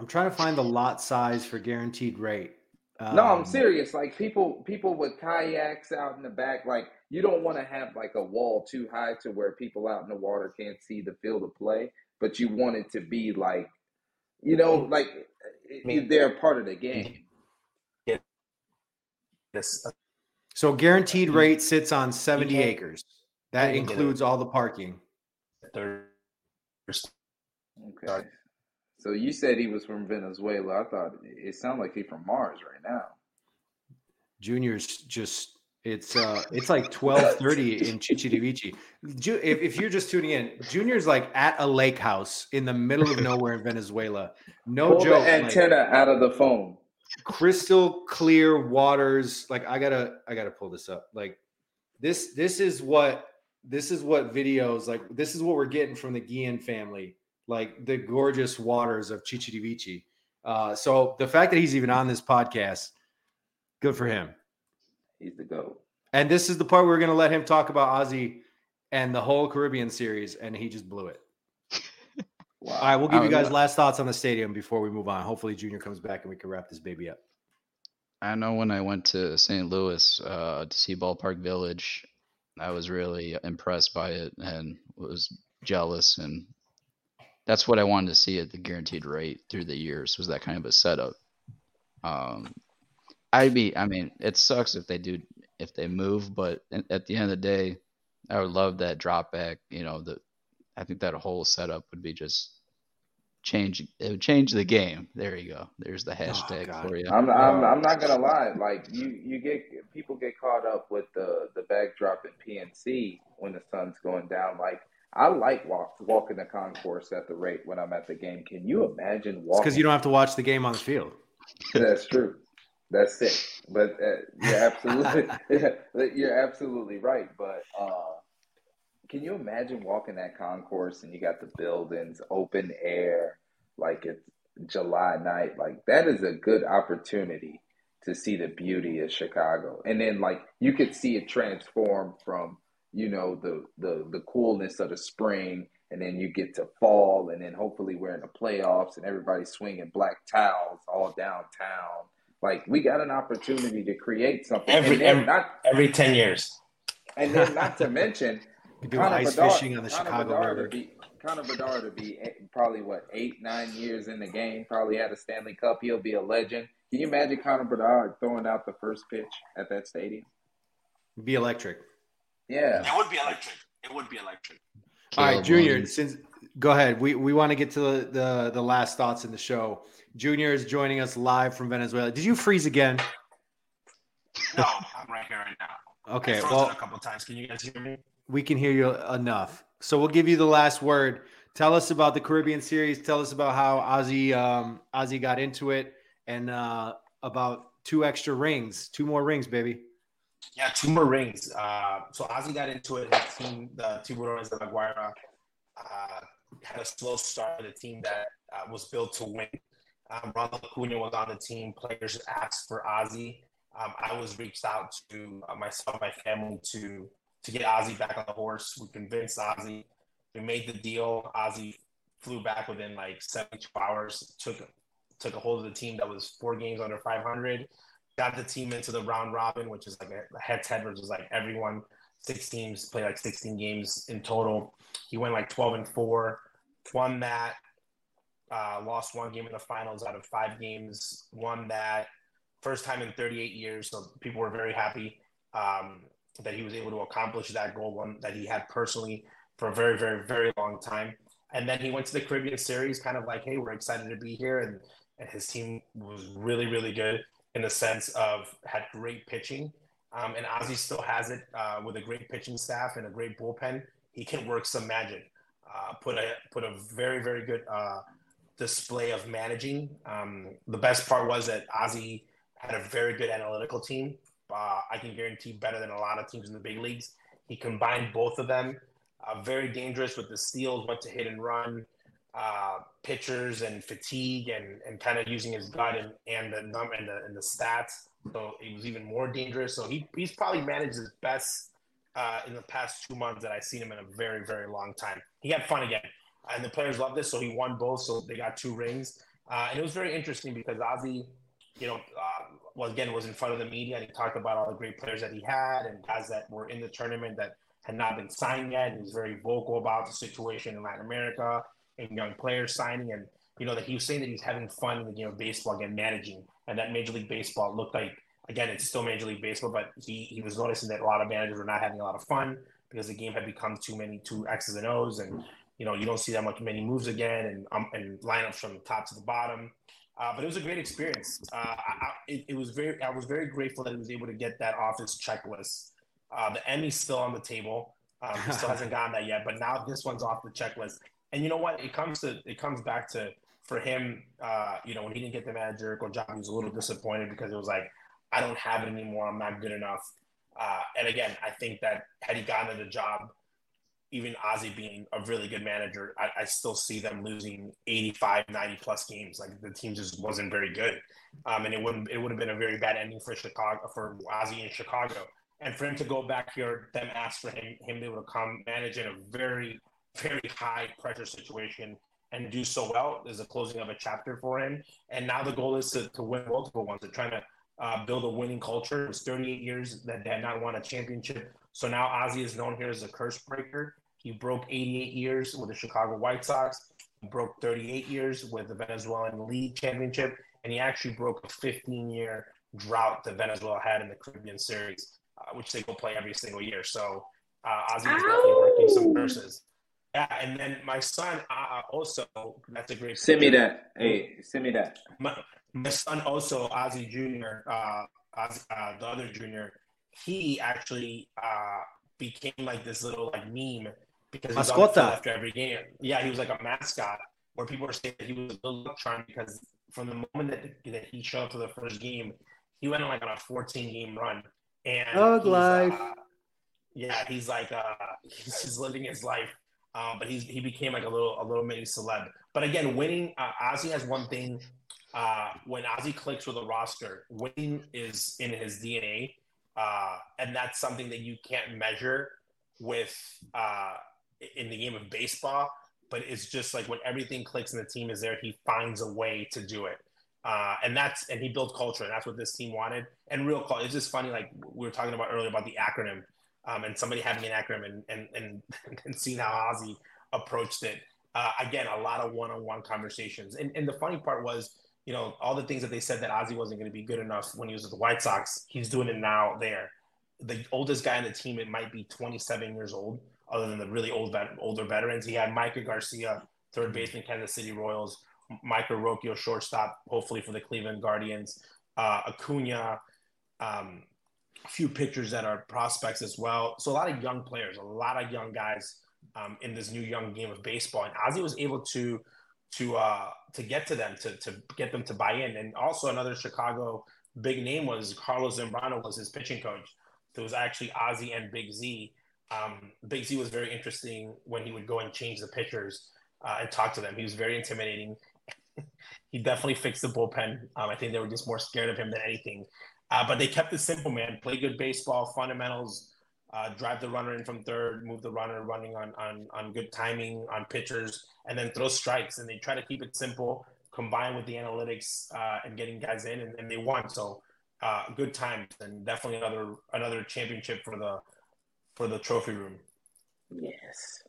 I'm trying to find the lot size for guaranteed rate. No, I'm Um, serious. Like people, people with kayaks out in the back. Like you don't want to have like a wall too high to where people out in the water can't see the field of play, but you want it to be like, you know, like it- it- they're part of the game. This So guaranteed rate sits on 70 acres. That you can get includes all the parking. third. Okay. So you said he was from Venezuela. I thought it sounded like he's from Mars right now. Junior's just It's uh, it's like twelve thirty in Chichiriviche. Ju- if, if you're just tuning in, Junior's like at a lake house in the middle of nowhere in Venezuela. No Pull joke. the like, antenna out of the phone. crystal clear waters. Like I gotta, I gotta pull this up. Like this, this is what this is what videos like. This is what we're getting from the Guillen family. Like the gorgeous waters of Chichiriviche. Uh, so the fact that he's even on this podcast, good for him. He's the goat. And this is the part where we're going to let him talk about Ozzie and the whole Caribbean series, and he just blew it. Wow. All right, we'll give you guys yeah. last thoughts on the stadium before we move on. Hopefully, Junior comes back and we can wrap this baby up. I know when I went to St. Louis uh, to see Ballpark Village, I was really impressed by it and was jealous, and that's what I wanted to see at the guaranteed rate through the years was that kind of a setup. Um, I'd be, I mean, it sucks if they do if they move, but at at the end of the day, I would love that drop back. You know, the I think that whole setup would be just change. It would change the game. There you go. There's the hashtag God. for you. I'm, I'm, I'm not gonna lie. Like you, you get people get caught up with the the backdrop in PNC when the sun's going down. Like I like walk, walking the concourse at the rate when I'm at the game. Can you imagine walking? because you don't have to watch the game on the field. That's true. That's it. But uh, you're absolutely you're absolutely right. But uh, can you imagine walking that concourse and you got the buildings, open air, like it's July night? Like that is a good opportunity to see the beauty of Chicago. And then like you could see it transform from you know the the the coolness of the spring and then you get to fall and then hopefully we're in the playoffs and everybody's swinging black towels all downtown like we got an opportunity to create something Every- then every- not Every ten years. and then not to mention We do Connor ice Bedard- fishing on the Connor Chicago Bedard River. to be Connor Bedard to be eight- probably what eight nine years in the game probably had a Stanley Cup he'll be a legend can you imagine Connor Bedard throwing out the first pitch at that stadium Be electric. Yeah It would be electric. It would be electric. All right, Junior. Williams. Since go ahead, we we want to get to the, the the last thoughts in the show. Junior is joining us live from Venezuela. Did you freeze again? No, I'm right here right now. Okay, I've well a couple times. Can you guys hear me? we can hear you enough. So we'll give you the last word. Tell us about the Caribbean series. Tell us about how Ozzie um, Ozzie got into it, and uh, about two extra rings, two more rings, baby. Yeah, two more rings. Uh, so Ozzie got into it. His team, the Tiburones de La Guaira, uh, had a slow start The team that uh, was built to win. Um, Ronald Acuna was on the team. Players asked for Ozzie. Um, I was reached out to uh, myself, my family, to to get Ozzie back on the horse. We convinced Ozzie. We made the deal. Ozzie flew back within like 72 hours. Took took a hold of the team that was four games under 500 got the team into the round robin, which is like a head head, is like everyone, six teams play like 16 games in total. He went like 12 and four, won that, uh, lost one game in the finals out of five games, won that first time in 38 years. So people were very happy um, that he was able to accomplish that goal, one that he had personally for a very, very, very long time. And then he went to the Caribbean Series, kind of like, hey, we're excited to be here. And, and his team was really, really good in the sense of had great pitching. Um, and Ozzie still has it uh, with a great pitching staff and a great bullpen. He can work some magic. Uh, put a put a very very good uh, display of managing. Um, the best part was that Ozzie had a very good analytical team. Uh, I can guarantee better than a lot of teams in the big leagues. He combined both of them. Uh, very dangerous with the steals, went to hit and run uh, pitchers and fatigue and, and kind of using his gut and, and the num and the, and the stats. So it was even more dangerous. So he, he's probably managed his best uh, in the past two months that I've seen him in a very, very long time. He had fun again. And the players loved this. So he won both. So they got two rings. Uh, and it was very interesting because Ozzie, you know, uh, well, again, was in front of the media and he talked about all the great players that he had and guys that were in the tournament that had not been signed yet. And he was very vocal about the situation in Latin America and young players signing, and you know that he was saying that he's having fun in the game of baseball again, managing, and that Major League Baseball looked like again it's still Major League Baseball, but he he was noticing that a lot of managers were not having a lot of fun because the game had become too many two X's and O's, and you know you don't see that much many moves again, and um, and lineups from the top to the bottom. Uh, but it was a great experience. Uh, I, it, it, was very. I was very grateful that he was able to get that office checklist. Uh, the Emmy's still on the table. Um, he still hasn't gotten that yet, but now this one's off the checklist. And you know what? It comes to it comes back to for him. Uh, you know, when he didn't get the managerial job, he was a little disappointed because it was like, I don't have it anymore. I'm not good enough. Uh, and again, I think that had he gotten the job, even Ozzie being a really good manager, I, I, still see them losing 85, 90 plus games. Like the team just wasn't very good. Um, and it wouldn't, it would have been a very bad ending for Chicago, for Ozzie in Chicago. And for him to go back here, them ask for him, him to be able to come manage in a very, very high pressure situation and do so well is a closing of a chapter for him. And now the goal is to, to win multiple ones. They're trying to uh, build a winning culture. It was 38 years that they had not won a championship. So now Ozzie is known here as a curse breaker. He broke 88 years with the Chicago White Sox, he broke 38 years with the Venezuelan League Championship, and he actually broke a 15 year drought that Venezuela had in the Caribbean Series, uh, which they go play every single year. So uh, Ozzie is definitely working some curses. Yeah, and then my son uh, also, that's a great. Send me that. Hey, send me that. My, my son also, Ozzie Jr., uh, uh, the other junior, he actually uh, became like this little like meme because he's on after every game. Yeah, he was like a mascot where people were saying that he was a good luck charm because from the moment that, that he showed up for the first game, he went on like on a 14 game run. And Dog life. Uh, yeah, he's like uh, he's just living his life. Uh, but he's he became like a little a little mini celeb. But again, winning uh, Ozzie has one thing. Uh, when Ozzie clicks with a roster, winning is in his DNA, uh, and that's something that you can't measure with uh, in the game of baseball, but it's just like when everything clicks and the team is there, he finds a way to do it. Uh, and that's and he built culture, and that's what this team wanted. And real call, it's just funny, like we were talking about earlier about the acronym, um, and somebody having an acronym and and and, and seeing how Ozzie approached it. Uh, again, a lot of one-on-one conversations, and and the funny part was, you know, all the things that they said that Ozzie wasn't going to be good enough when he was with the White Sox, he's doing it now there. The oldest guy in the team, it might be 27 years old other than the really old older veterans. He had Maikel Garcia, third baseman, Kansas City Royals, Michael Rocchio, shortstop, hopefully for the Cleveland Guardians, uh, Acuna, um, few pitchers that are prospects as well. So a lot of young players, a lot of young guys um, in this new young game of baseball. And Ozzie was able to to uh, to get to them, to to get them to buy in. And also another Chicago big name was Carlos Zambrano was his pitching coach. So it was actually Ozzie and Big Z um, Big Z was very interesting when he would go and change the pitchers uh, and talk to them. He was very intimidating. he definitely fixed the bullpen. Um, I think they were just more scared of him than anything. Uh, but they kept it simple, man. Play good baseball, fundamentals, uh, drive the runner in from third, move the runner running on, on, on good timing on pitchers, and then throw strikes. And they try to keep it simple, combined with the analytics uh, and getting guys in, and, and they won. So uh, good times, and definitely another another championship for the for the trophy room. Yes.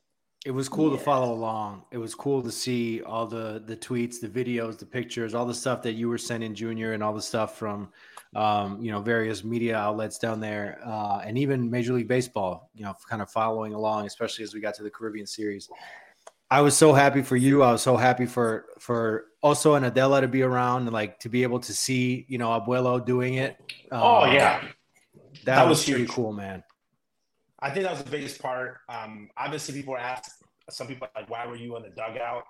It was cool to follow along. It was cool to see all the the tweets, the videos, the pictures, all the stuff that you were sending Junior, and all the stuff from um, you know various media outlets down there, uh, and even Major League Baseball. You know, kind of following along, especially as we got to the Caribbean Series. I was so happy for you. I was so happy for for also an Adela to be around and like to be able to see you know Abuelo doing it. Um, oh yeah, that, that was, was pretty cool, man. I think that was the biggest part. Um, obviously, people ask some people like, "Why were you in the dugout?"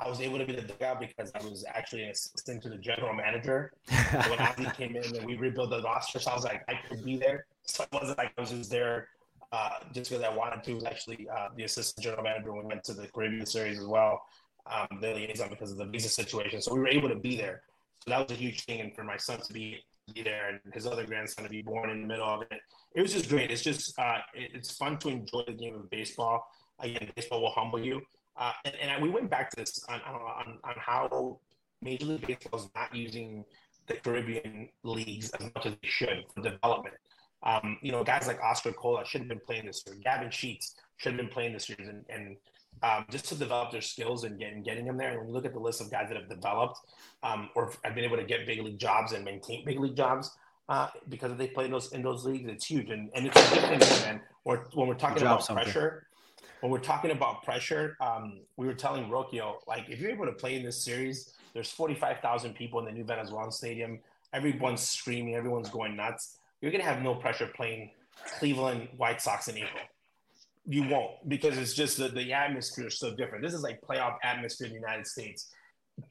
I was able to be the dugout because I was actually an assistant to the general manager. so when Ozzie came in and we rebuilt the roster, so I was like, I could be there. So it wasn't like I was just there uh, just because I wanted to. I was actually uh, the assistant general manager when we went to the Caribbean Series as well, um, the liaison because of the visa situation. So we were able to be there. So that was a huge thing, and for my son to be be there and his other grandson to be born in the middle of it. It was just great. It's just uh, it, it's fun to enjoy the game of baseball. Again, baseball will humble you. Uh, and, and we went back to this on, on, on how Major League Baseball is not using the Caribbean leagues as much as they should for development. Um, you know, guys like Oscar Colas should have been playing this year. Gavin Sheets should have been playing this year. And, and um, just to develop their skills and getting getting them there. And when you look at the list of guys that have developed um, or have been able to get big league jobs and maintain big league jobs uh, because they play in those in those leagues, it's huge. And and it's a good thing, man. Or when we're talking about something. pressure, when we're talking about pressure, um, we were telling Rocchio like if you're able to play in this series There's 45,000 people in the new Venezuelan Stadium. Everyone's screaming. Everyone's going nuts. You're going to have no pressure playing Cleveland White Sox in April. You won't because it's just the, the atmosphere is so different. This is like playoff atmosphere in the United States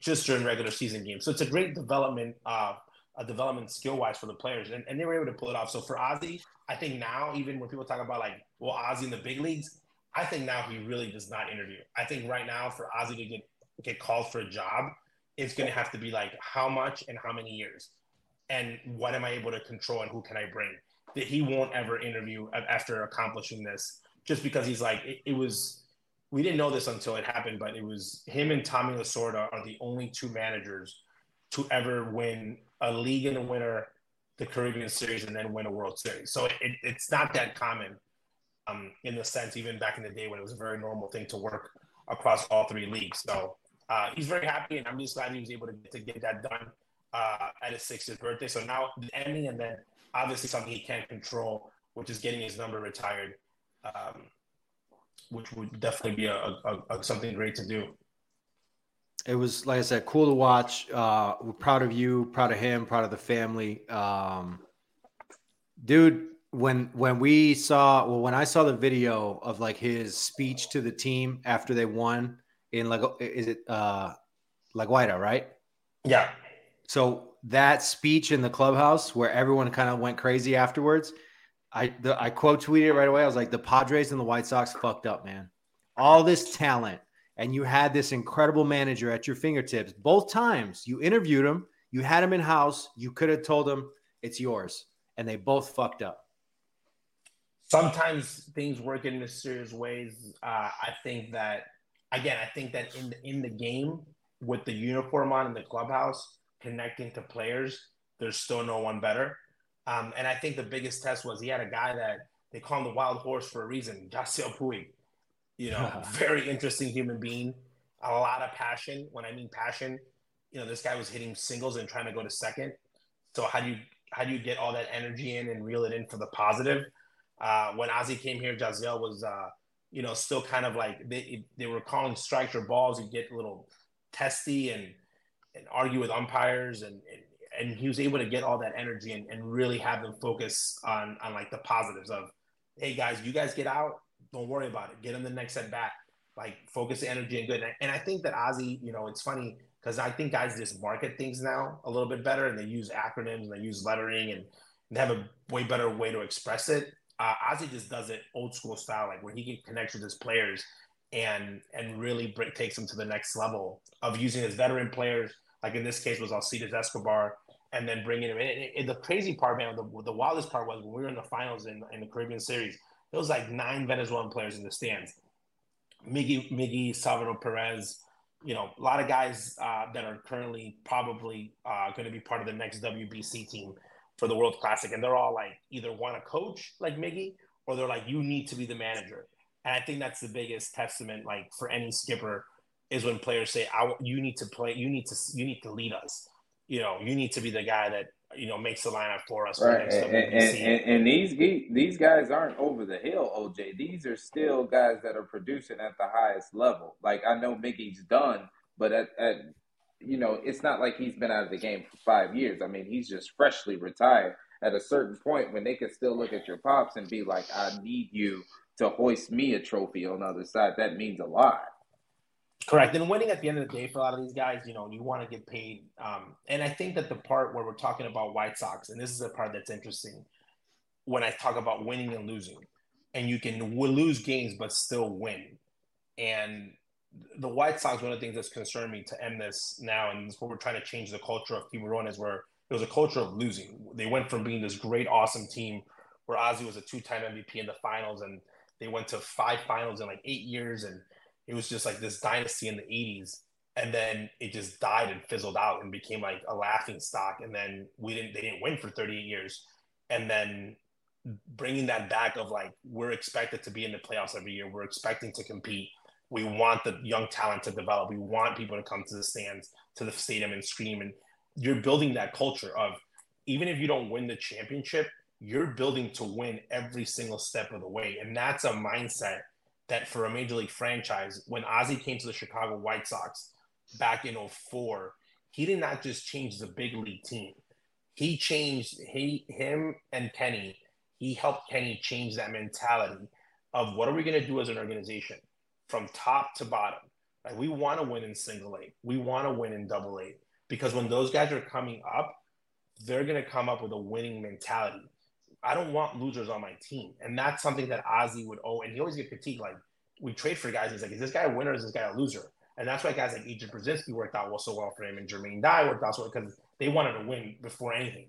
just during regular season games. So it's a great development, uh, a development skill wise for the players, and, and they were able to pull it off. So for Ozzie, I think now even when people talk about like, well, Ozzie in the big leagues, I think now he really does not interview. I think right now for Ozzie to get get called for a job, it's going to have to be like how much and how many years, and what am I able to control and who can I bring. That he won't ever interview after accomplishing this, just because he's like it, it was. We didn't know this until it happened, but it was him and Tommy Lasorda are the only two managers to ever win a league and a winner, the Caribbean Series, and then win a World Series. So it, it's not that common um, in the sense, even back in the day when it was a very normal thing to work across all three leagues. So uh, he's very happy, and I'm just glad he was able to, to get that done uh, at his 60th birthday. So now the ending, and then obviously something he can't control, which is getting his number retired, um, which would definitely be a, a, a, something great to do. It was, like I said, cool to watch. Uh, we're proud of you, proud of him, proud of the family. Um, dude, when when we saw well when I saw the video of like his speech to the team after they won in like is it uh like Guaira, right? Yeah. So that speech in the clubhouse where everyone kind of went crazy afterwards, I the, I quote tweeted right away. I was like, the Padres and the White Sox fucked up, man. All this talent, and you had this incredible manager at your fingertips. Both times you interviewed him, you had him in house. You could have told him it's yours, and they both fucked up sometimes things work in mysterious ways. Uh, I think that again, I think that in the, in the game with the uniform on in the clubhouse, connecting to players, there's still no one better. Um, and I think the biggest test was he had a guy that they call him the wild horse for a reason, Yasiel Puig. You know, very interesting human being, a lot of passion. When I mean passion, you know, this guy was hitting singles and trying to go to second. So how do you how do you get all that energy in and reel it in for the positive? Uh, when Ozzie came here, Yasiel was, uh, you know, still kind of like they, they were calling strikes or balls. He'd get a little testy and and argue with umpires, and and, and he was able to get all that energy and, and really have them focus on on like the positives of, hey guys, you guys get out, don't worry about it, get in the next at bat, like focus the energy and good. And, I think that Ozzie, you know, it's funny because I think guys just market things now a little bit better, and they use acronyms and they use lettering and they have a way better way to express it uh, Ozzie just does it old school style, like where he can connect with his players and and really break, takes them to the next level of using his veteran players, like in this case was Alcides Escobar, and then bringing him in. And, the crazy part, man, the, the wildest part was when we were in the finals in, in the Caribbean Series, there was like nine Venezuelan players in the stands. Miggy, Miggy, Salvador Perez, you know, a lot of guys uh, that are currently probably uh, going to be part of the next WBC team for the World Classic, and they're all like either want to coach like Miggy, or they're like you need to be the manager. And I think that's the biggest testament, like for any skipper, is when players say, "I you need to play, you need to you need to lead us." You know, you need to be the guy that you know makes the lineup for us. Right, and, and, and, and, these these guys aren't over the hill, OJ. These are still guys that are producing at the highest level. Like I know Miggy's done, but at, at you know, it's not like he's been out of the game for five years. I mean, he's just freshly retired. At a certain point, when they can still look at your pops and be like, "I need you to hoist me a trophy on the other side," that means a lot. Correct. And winning at the end of the day for a lot of these guys, you know, you want to get paid. Um, and I think that the part where we're talking about White Sox, and this is the part that's interesting when I talk about winning and losing, and you can lose games but still win. And the White Sox, one of the things that's concerned me to end this now, and this what we're trying to change the culture of Tiburon is where it was a culture of losing. They went from being this great, awesome team where Ozzie was a two-time MVP in the finals, and they went to five finals in like eight years, and it was just like this dynasty in the '80s. And then it just died and fizzled out and became like a laughing stock. And then we didn't, they didn't win for 38 years. And then bringing that back of like we're expected to be in the playoffs every year, we're expecting to compete we want the young talent to develop. We want people to come to the stands, to the stadium and scream. And you're building that culture of even if you don't win the championship, you're building to win every single step of the way. And that's a mindset that for a major league franchise, when Ozzie came to the Chicago White Sox back in 04, he did not just change the big league team. He changed he him and Kenny. He helped Kenny change that mentality of what are we going to do as an organization from top to bottom. Like we want to win in single A. We want to win in double A because when those guys are coming up, they're going to come up with a winning mentality. I don't want losers on my team. And that's something that Ozzie would owe. And he always get critiqued. Like, we trade for guys. He's like, is this guy a winner? Is this guy a loser? And that's why guys like A.J. Pierzynski worked out well so well for him, and Jermaine Dye worked out so well because they wanted to win before anything.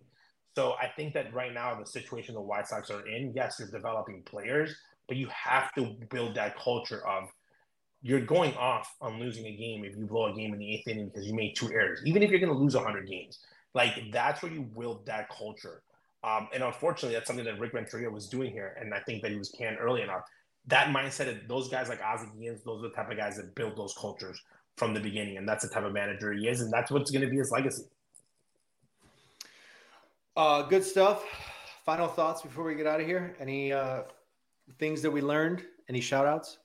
So I think that right now the situation the White Sox are in, yes, they're developing players, but you have to build that culture of you're going off on losing a game if you blow a game in the eighth inning because you made two errors, even if you're going to lose 100 games. Like that's where you build that culture. Um, and unfortunately, that's something that Rick Renteria was doing here, and I think that he was canned early enough that mindset of those guys like Ozzie Guillen, those are the type of guys that build those cultures from the beginning, and that's the type of manager he is, and that's what's going to be his legacy. Uh, good stuff. Final thoughts before we get out of here. Any uh, things that we learned? Any shout outs?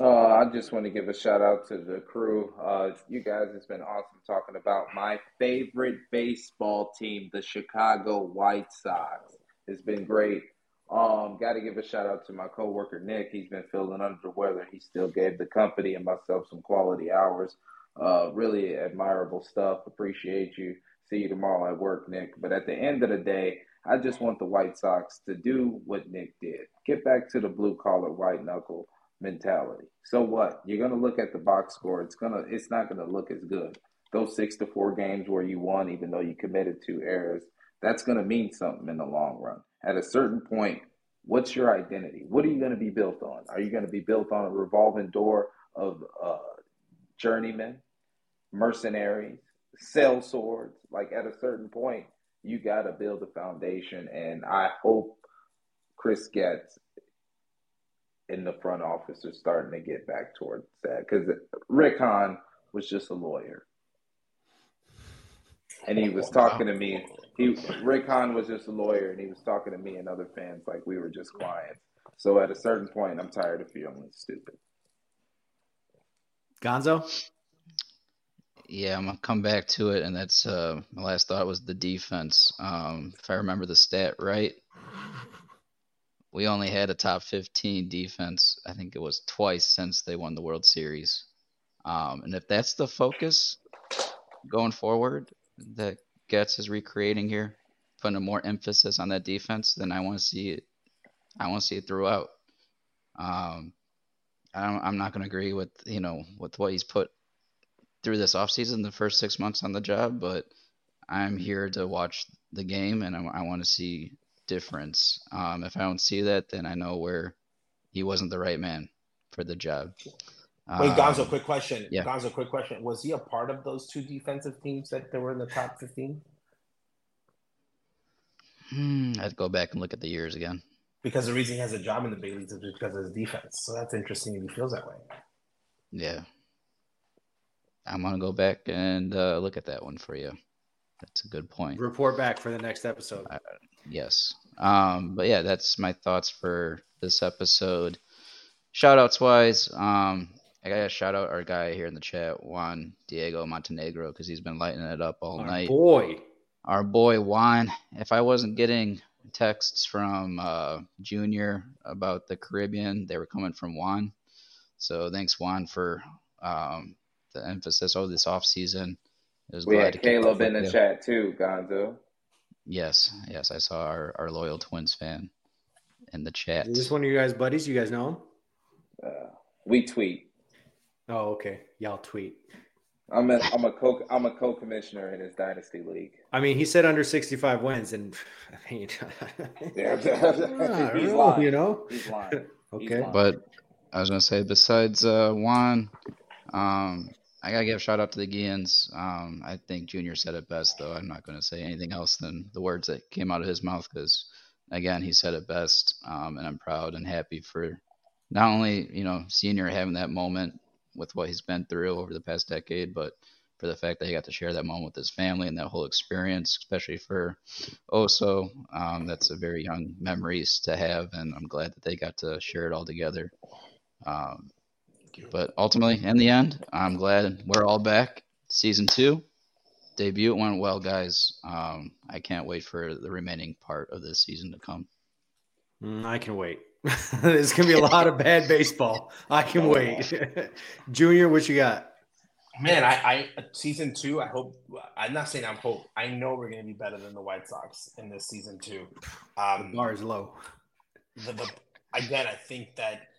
Uh, I just want to give a shout out to the crew. Uh, you guys, it's been awesome talking about my favorite baseball team, the Chicago White Sox. It's been great. Um, got to give a shout out to my coworker Nick. He's been feeling under the weather. He still gave the company and myself some quality hours. Uh, really admirable stuff. Appreciate you. See you tomorrow at work, Nick. But at the end of the day, I just want the White Sox to do what Nick did. Get back to the blue collar, white knuckle mentality. So what? You're gonna look at the box score. It's gonna. It's not gonna look as good. Those six to four games where you won, even though you committed two errors, that's gonna mean something in the long run at a certain point, what's your identity? What are you to be built on? Are you to be built on a revolving door of uh, journeymen, mercenaries, sell swords? Like at a certain point, you got to build a foundation. And I hope Chris Getz in the front office are starting to get back towards that because Rick Hahn was just a lawyer. And he was talking to me he Rick Hahn was just a lawyer and he was talking to me and other fans like we were just clients. So at a certain point, I'm tired of feeling stupid. Gonzo. Yeah, I'm gonna come back to it, and that's uh, my last thought was the defense. Um, if I remember the stat right, we only had a top 15 defense. I think it was twice since they won the World Series. Um, and if that's the focus going forward, that Getz is recreating here, putting more emphasis on that defense, then I want to see it. I want to see it throughout. Um, I am not going to agree with you know with what he's put through this offseason, the first six months on the job, but I'm here to watch the game and I, I want to see difference. Um, if I don't see that, then I know where he wasn't the right man for the job. Wait, Gonzo, um, quick question. Yeah. Gonzo, quick question. Was he a part of those two defensive teams that, that were in the top 15? Hmm, I'd go back and look at the years again. Because the reason he has a job in the big leagues is because of his defense. So that's interesting if he feels that way. Yeah. I'm going to go back and uh, look at that one for you. That's a good point. Report back for the next episode. Uh, yes. Um, but yeah, that's my thoughts for this episode. Shout outs wise, um, I gotta shout out our guy here in the chat, Juan Diego Montenegro, because he's been lighting it up all night. our night. Boy, our boy Juan. If I wasn't getting texts from uh, Junior about the Caribbean, they were coming from Juan. So thanks Juan for um, the emphasis over this off season. We had Caleb in the you. chat too, Gonzo. Yes, yes, I saw our, our loyal Twins fan in the chat. Is this one of you guys buddies? You guys know him? Uh, we tweet. Oh, okay. Y'all tweet. I'm a I'm a co I'm a co-commissioner in his dynasty league. I mean, he said under 65 wins, and I mean, yeah, he's lying. You know, he's lying. okay, lying. but I was gonna say besides uh, Juan, um, I gotta give a shout out to the Guillens. Um, I think Junior said it best, though. I'm not gonna say anything else than the words that came out of his mouth because, again, he said it best, um, and I'm proud and happy for not only you know Senior having that moment with what he's been through over the past decade, but for the fact that he got to share that moment with his family and that whole experience, especially for Oso. Um, that's a very young memories to have, and I'm glad that they got to share it all together. Um, but ultimately, in the end, I'm glad we're all back season two debut went well, guys. Um, I can't wait for the remaining part of this season to come. Mm, I can wait. There's gonna be a lot of bad baseball. I can wait. Junior, what you got? Man, I, I season two. I hope. I'm not saying I'm hope. I know we're going to be better than the White Sox in this season two. Um, the bar is low. The, the, again, I think that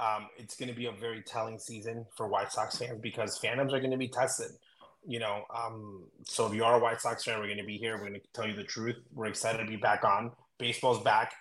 um, it's going to be a very telling season for White Sox fans because fandoms are going to be tested. You know, um, so if you are a White Sox fan, we're going to be here. We're going to tell you the truth. We're excited to be back on. Baseball's back.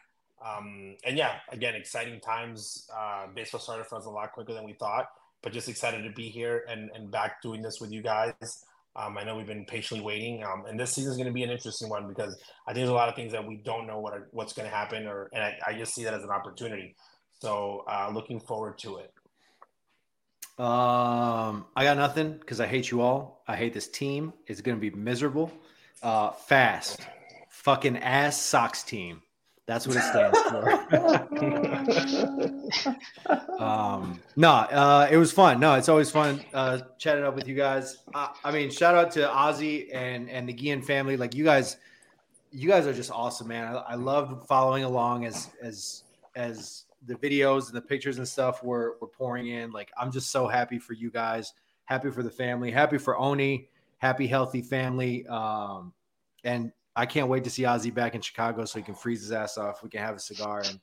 Um, and yeah, again, exciting times. Uh, baseball started for us a lot quicker than we thought, but just excited to be here and, and back doing this with you guys. Um, I know we've been patiently waiting, um, and this season is going to be an interesting one because I think there's a lot of things that we don't know what are, what's going to happen, or and I, I, just see that as an opportunity. So uh, looking forward to it. Um, I got nothing because I hate you all. I hate this team. It's going to be miserable. Uh, fast, fucking ass socks team. That's what it stands for. um, no, uh, it was fun. No, it's always fun uh, chatting up with you guys. Uh, I mean, shout out to Ozzie and and the Guillen family. Like you guys, you guys are just awesome, man. I, I loved following along as as as the videos and the pictures and stuff were were pouring in. Like I'm just so happy for you guys. Happy for the family. Happy for Oni. Happy healthy family. Um, and I can't wait to see Ozzie back in Chicago so he can freeze his ass off. We can have a cigar and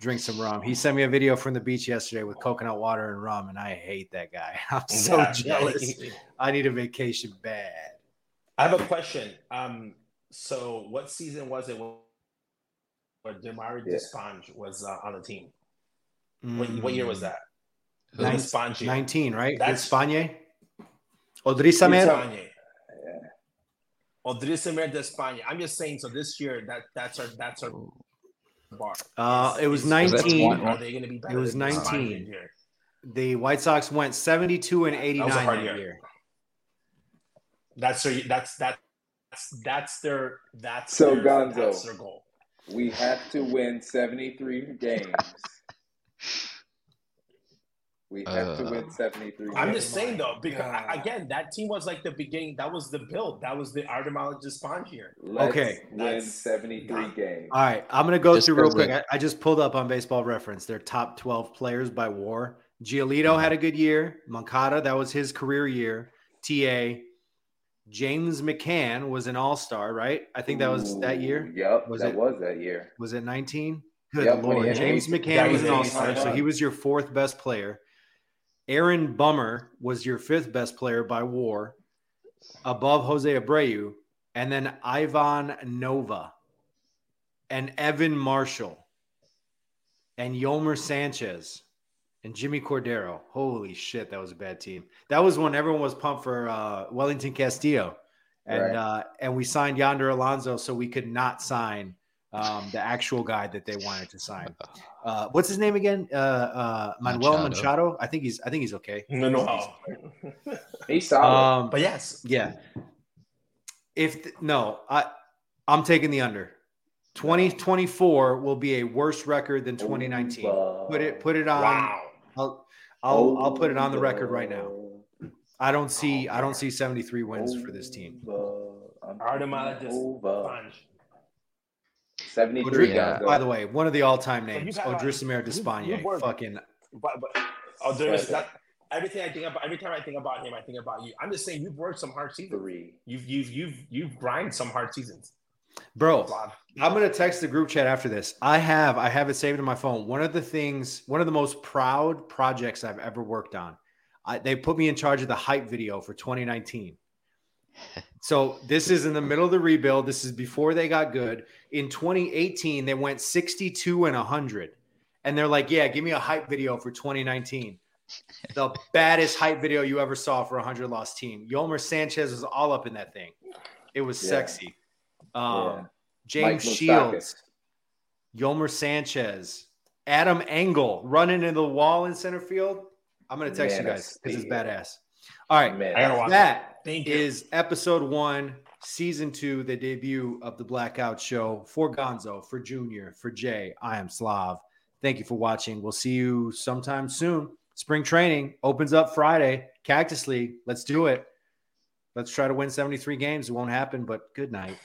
drink some rum. He sent me a video from the beach yesterday with coconut water and rum, and I hate that guy. I'm so yeah, jealous. Yeah. I need a vacation bad. I have a question. Um, so what season was it where Demario yeah. Despaigne was uh, on the team? Mm. What, what, year was that? Nine, 19, right? That's Spanye. Odrisamer. Odrisamer de España. I'm just saying. So this year, that that's our that's our bar. Uh, it was 19. Are they going to be better? It was 19. The White Sox went 72 and 89 that, that year. year. That's their. That's that's that's their. That's so their, Gonzo. That's their goal. We have to win 73 games we have uh, to win 73. I'm just saying though, because God. again, that team was like the beginning. That was the build. That was the Ardemala Despond here. Let's okay, win 73 games. All right, I'm gonna go just through real quick. I, I, just pulled up on Baseball Reference their top 12 players by WAR. Giolito had a good year. Moncada, that was his career year. Ta. James McCann was an All Star, right? I think that was that year. Yep, was that it, was that year. Was it 19? Good yep, lord, James McCann was an All Star, so he was your fourth best player. Aaron Bummer was your fifth best player by WAR, above Jose Abreu, and then Ivan Nova, and Evan Marshall, and Yolmer Sanchez, and Jimmy Cordero. Holy shit, that was a bad team. That was when everyone was pumped for uh, Wellington Castillo, and right. uh, and we signed Yonder Alonso, so we could not sign um, the actual guy that they wanted to sign. Uh, what's his name again? Uh, uh, Manuel Machado. Machado. I think he's. I think he's okay. No, no, he's solid. Um, but yes, yeah. If th- no, I I'm taking the under. 2024 will be a worse record than 2019. Put it put it on. Wow. I'll I'll, I'll put it on the record right now. I don't see I don't see 73 wins for this team. Ardemala just 73 yeah. By the way, one of the all-time names, Odrisamer Despaigne. Fucking. But, but oh, there's that. Everything I think about, every time I think about him, I think about you. I'm just saying, you've worked some hard seasons. Three. You've you've you've you've grinded some hard seasons, bro. I'm gonna text the group chat after this. I have I have it saved in my phone. One of the things, one of the most proud projects I've ever worked on. I, they put me in charge of the hype video for 2019. So this is in the middle of the rebuild. This is before they got good. In 2018, they went 62 and 100. And they're like, yeah, give me a hype video for 2019. The baddest hype video you ever saw for a 100 loss team. Yolmer Sanchez was all up in that thing. It was yeah. sexy. Um, yeah. James Shields, Yolmer Sanchez, Adam Engel running into the wall in center field. I'm going to text Man, you guys because it's badass. All right. Man, that Thank you. is episode one, season two, the debut of the Blackout Show for Gonzo, for Junior, for Jay. I am Slav. Thank you for watching. We'll see you sometime soon. Spring training opens up Friday. Cactus League. Let's do it. Let's try to win 73 games. It won't happen, but good night.